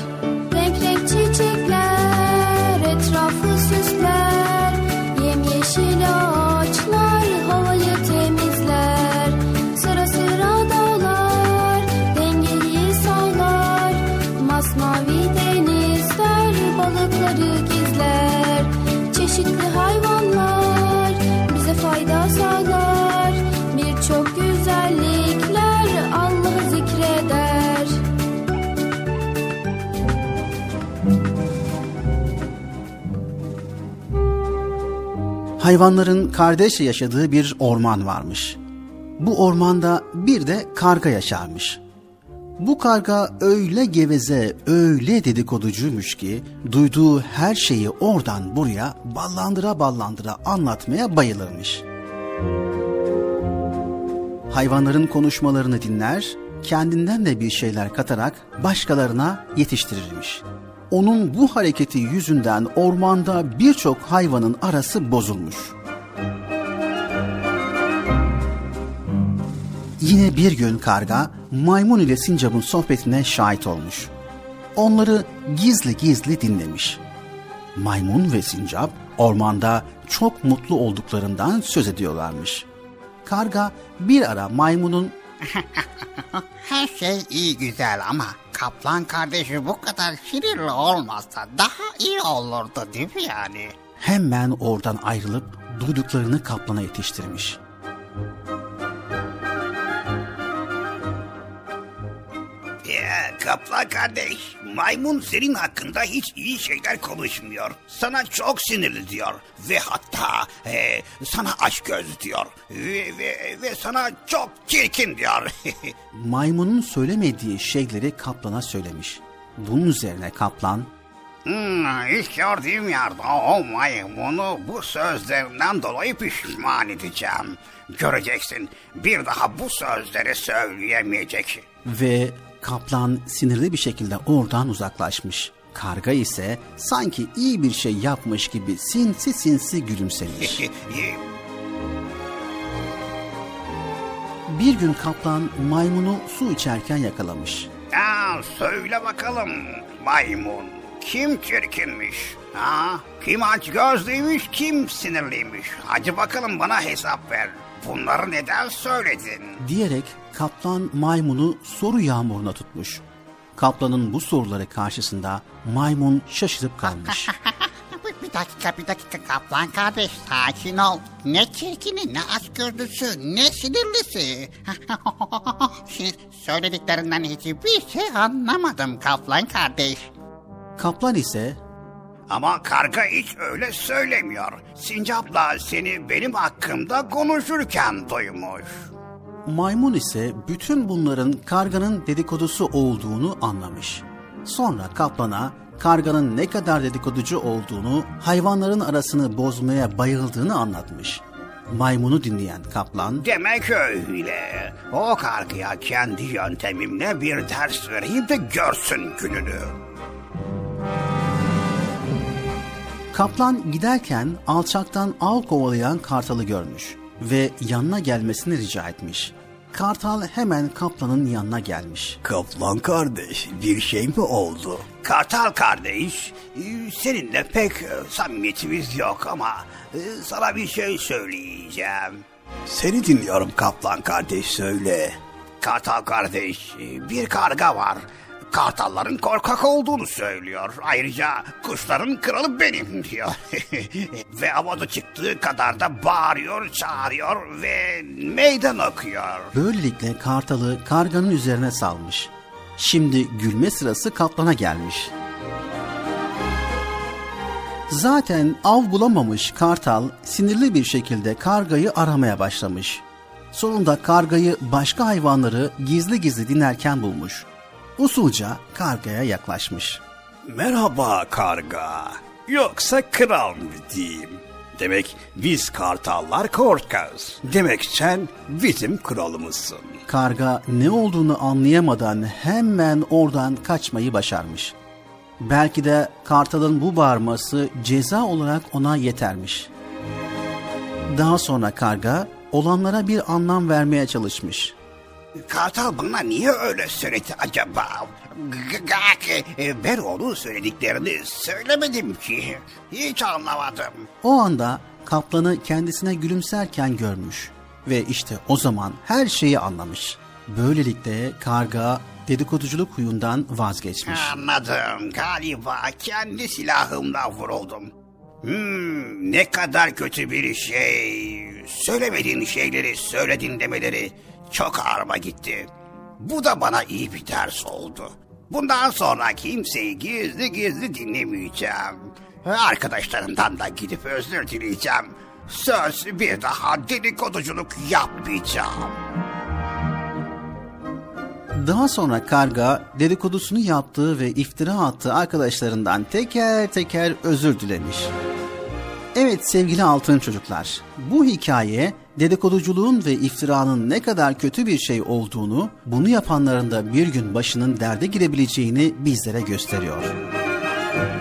Hayvanların kardeşçe yaşadığı bir orman varmış. Bu ormanda bir de karga yaşarmış. Bu karga öyle geveze, öyle dedikoducuymuş ki duyduğu her şeyi oradan buraya ballandıra ballandıra anlatmaya bayılırmış. Hayvanların konuşmalarını dinler, kendinden de bir şeyler katarak başkalarına yetiştirirmiş. Onun bu hareketi yüzünden ormanda birçok hayvanın arası bozulmuş. Yine bir gün karga maymun ile sincapın sohbetine şahit olmuş. Onları gizli gizli dinlemiş. Maymun ve sincap ormanda çok mutlu olduklarından söz ediyorlarmış. Karga bir ara maymunun Her şey iyi güzel ama kaplan kardeşi bu kadar şirinli olmazsa daha iyi olurdu değil mi yani? hemen oradan ayrılıp duyduklarını kaplana yetiştirmiş. Kaplan kardeş, maymun senin hakkında hiç iyi şeyler konuşmuyor. Sana çok sinirli diyor ve hatta e, sana aşk göz diyor ve, ve, ve sana çok çirkin diyor. Maymunun söylemediği şeyleri kaplana söylemiş. Bunun üzerine kaplan hmm, hiç gördüğüm yerde o maymunu bu sözlerinden dolayı pişman edeceğim. Göreceksin bir daha bu sözleri söyleyemeyecek. ve kaplan sinirli bir şekilde oradan uzaklaşmış. Karga ise sanki iyi bir şey yapmış gibi sinsi sinsi gülümsemiş. bir gün kaplan maymunu su içerken yakalamış. Ya söyle bakalım maymun kim çirkinmiş? Ha? Kim aç gözlüymüş kim sinirliymiş? Hadi bakalım bana hesap ver. Bunları neden söyledin? diyerek kaplan maymunu soru yağmuruna tutmuş. Kaplanın bu soruları karşısında maymun şaşırıp kalmış. Bir- dakika bir dakika kaplan kardeş sakin ol. Ne çirkini ne açgözlüsü ne sinirlisi. Şimdi söylediklerinden hiçbir şey anlamadım kaplan kardeş. Kaplan ise Ama karga hiç öyle söylemiyor. Sincapla seni benim hakkımda konuşurken duymuş. maymun ise bütün bunların karganın dedikodusu olduğunu anlamış. Sonra kaplana karganın ne kadar dedikoducu olduğunu, hayvanların arasını bozmaya bayıldığını anlatmış. Maymunu dinleyen kaplan Demek öyle. O kargıya kendi yöntemimle bir ders vereyim de görsün gününü. Kaplan giderken alçaktan av kovalayan kartalı görmüş ve yanına gelmesini rica etmiş. Kartal hemen kaplanın yanına gelmiş. Kaplan kardeş bir şey mi oldu? Kartal kardeş e, seninle pek e, samimiyetimiz yok ama e, sana bir şey söyleyeceğim. Seni dinliyorum kaplan kardeş söyle. Kartal kardeş bir karga var. Kartalların korkak olduğunu söylüyor. Ayrıca kuşların kralı benim diyor. ve havada çıktığı kadar da bağırıyor, çağırıyor ve meydan okuyor. Böylelikle kartalı karganın üzerine salmış. Şimdi gülme sırası kaplana gelmiş. Zaten av bulamamış kartal sinirli bir şekilde kargayı aramaya başlamış. Sonunda kargayı başka hayvanları gizli gizli dinlerken bulmuş. Usulca kargaya yaklaşmış. Merhaba karga. Yoksa kral mı diyeyim? Demek biz kartallar korkaz. Demek sen bizim kralımızsın. Karga ne olduğunu anlayamadan hemen oradan kaçmayı başarmış. Belki de kartalın bu bağırması ceza olarak ona yetermiş. Daha sonra karga olanlara bir anlam vermeye çalışmış. Kartal bana niye öyle söyledi acaba? G- g- e, Ben onun söylediklerini söylemedim ki. Hiç anlamadım. O anda kaplanı kendisine gülümserken görmüş ve işte o zaman her şeyi anlamış. Böylelikle karga dedikoduculuk huyundan vazgeçmiş. Anladım. Galiba kendi silahımla vuruldum. Hmm, ne kadar kötü bir şey. Söylemediğin şeyleri söyledin demeleri çok ağrıma gitti. Bu da bana iyi bir ders oldu. Bundan sonra kimseyi gizli gizli dinlemeyeceğim. Arkadaşlarımdan da gidip özür dileyeceğim. Söz bir daha dedikoduculuk yapmayacağım. Daha sonra karga dedikodusunu yaptığı ve iftira attığı arkadaşlarından teker teker özür dilemiş. Evet sevgili altın çocuklar, bu hikaye dedikoduculuğun ve iftiranın ne kadar kötü bir şey olduğunu, bunu yapanların da bir gün başının derde girebileceğini bizlere gösteriyor. Çok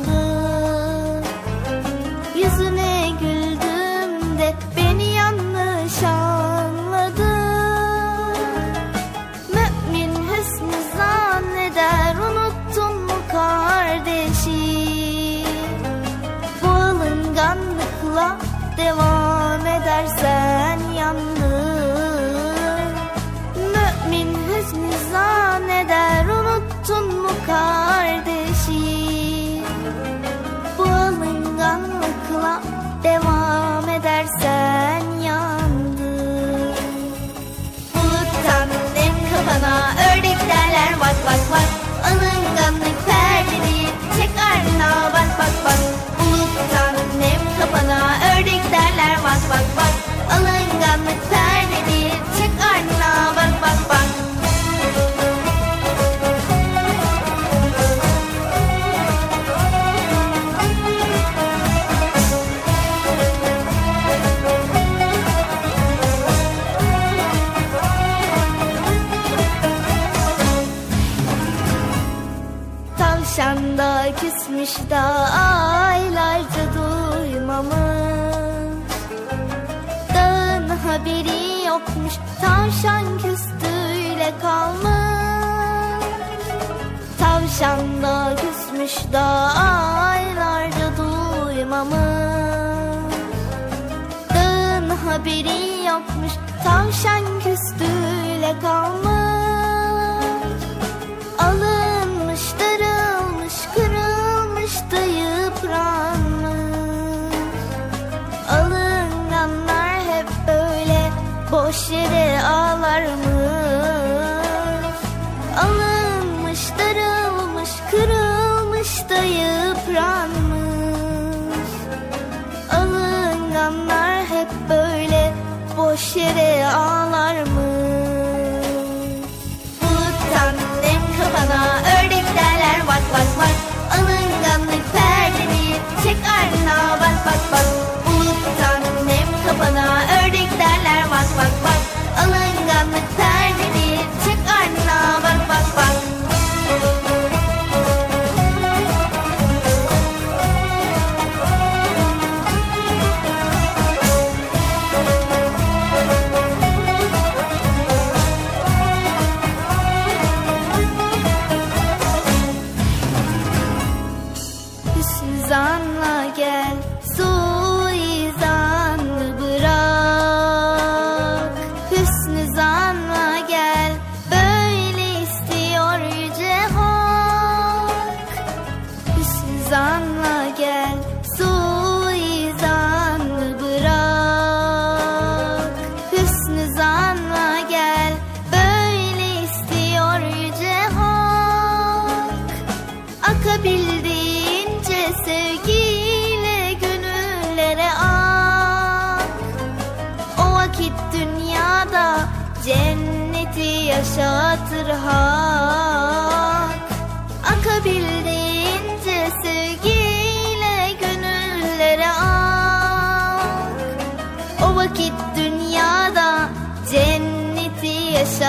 devam edersen yandın Mümin hüsnü zanneder unuttun mu kardeşi? Bu alınganlıkla devam edersen yandın Buluttan nem kafana ördek derler bak bak bak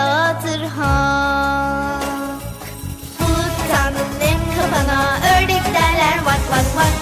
yaşatır hak. Buluttanın nem kafana ördek derler. Vak vak vak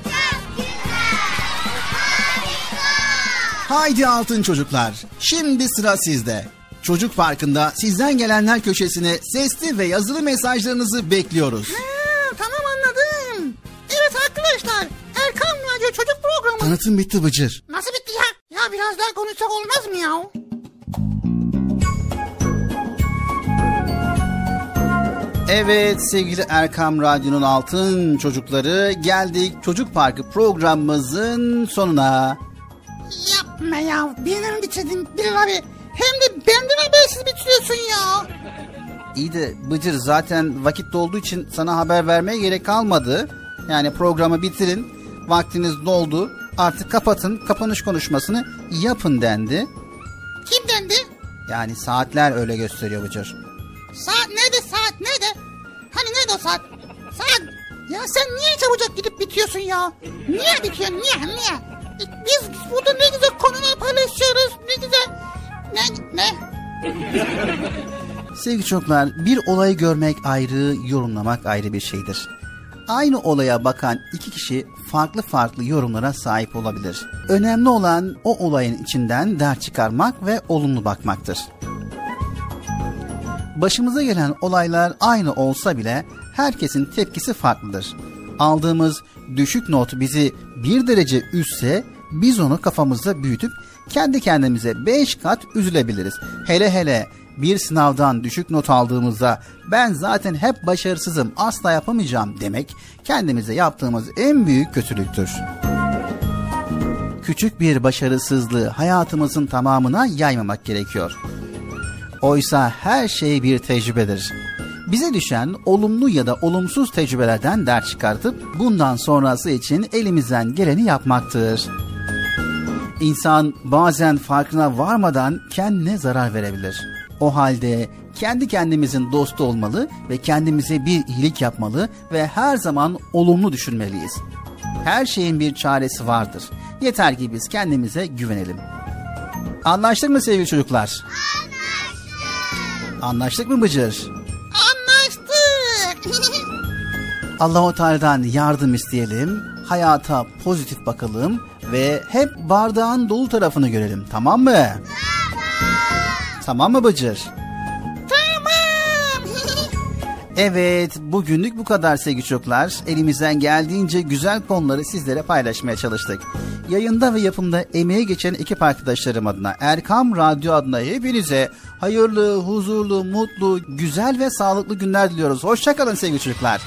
Haydi altın çocuklar. Şimdi sıra sizde. Çocuk Parkı'nda sizden gelenler köşesine sesli ve yazılı mesajlarınızı bekliyoruz. Ha, tamam anladım. Evet arkadaşlar. Erkan Radyo Çocuk Programı. Tanıtım bitti Bıcır. Nasıl bitti ya? Ya biraz daha konuşsak olmaz mı ya? Evet sevgili Erkam Radyo'nun altın çocukları geldik Çocuk Parkı programımızın sonuna. Yapma ya. Benim bitirdin Bilal abi. Hem de benden habersiz bitiriyorsun ya. İyi de Bıcır zaten vakit dolduğu için sana haber vermeye gerek kalmadı. Yani programı bitirin. Vaktiniz doldu. Artık kapatın. Kapanış konuşmasını yapın dendi. Kim dendi? Yani saatler öyle gösteriyor Bıcır. Saat nerede saat nerede? Hani nerede o saat? Saat. Ya sen niye çabucak gidip bitiyorsun ya? Niye bitiyorsun niye niye? Biz burada ne güzel konular paylaşıyoruz. Ne güzel. Ne ne? Sevgili çocuklar bir olayı görmek ayrı, yorumlamak ayrı bir şeydir. Aynı olaya bakan iki kişi farklı farklı yorumlara sahip olabilir. Önemli olan o olayın içinden ders çıkarmak ve olumlu bakmaktır. Başımıza gelen olaylar aynı olsa bile herkesin tepkisi farklıdır. Aldığımız düşük not bizi bir derece üstse biz onu kafamızda büyütüp kendi kendimize beş kat üzülebiliriz. Hele hele bir sınavdan düşük not aldığımızda ben zaten hep başarısızım asla yapamayacağım demek kendimize yaptığımız en büyük kötülüktür. Küçük bir başarısızlığı hayatımızın tamamına yaymamak gerekiyor. Oysa her şey bir tecrübedir. Bize düşen olumlu ya da olumsuz tecrübelerden ders çıkartıp bundan sonrası için elimizden geleni yapmaktır. İnsan bazen farkına varmadan kendine zarar verebilir. O halde kendi kendimizin dostu olmalı ve kendimize bir iyilik yapmalı ve her zaman olumlu düşünmeliyiz. Her şeyin bir çaresi vardır. Yeter ki biz kendimize güvenelim. Anlaştık mı sevgili çocuklar? Anlaştık mı Bıcır? Anlaştık. Allahu Teala'dan yardım isteyelim, hayata pozitif bakalım ve hep bardağın dolu tarafını görelim. Tamam mı? Tamam mı Bıcır? tamam. Evet, bugünlük bu kadar sevgili çocuklar. Elimizden geldiğince güzel konuları sizlere paylaşmaya çalıştık. Yayında ve yapımda emeğe geçen ekip arkadaşlarım adına, Erkam Radyo adına hepinize hayırlı, huzurlu, mutlu, güzel ve sağlıklı günler diliyoruz. Hoşçakalın sevgili çocuklar.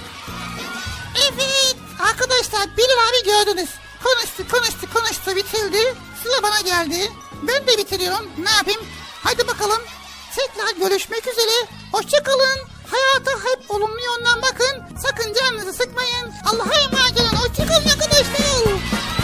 Evet arkadaşlar Bilal abi gördünüz. Konuştu konuştu konuştu bitirdi. Sıra bana geldi. Ben de bitiriyorum. Ne yapayım? Haydi bakalım. Tekrar görüşmek üzere. Hoşçakalın. Hayata hep olumlu yönden bakın. Sakın canınızı sıkmayın. Allah'a emanet olun. Hoşçakalın arkadaşlar.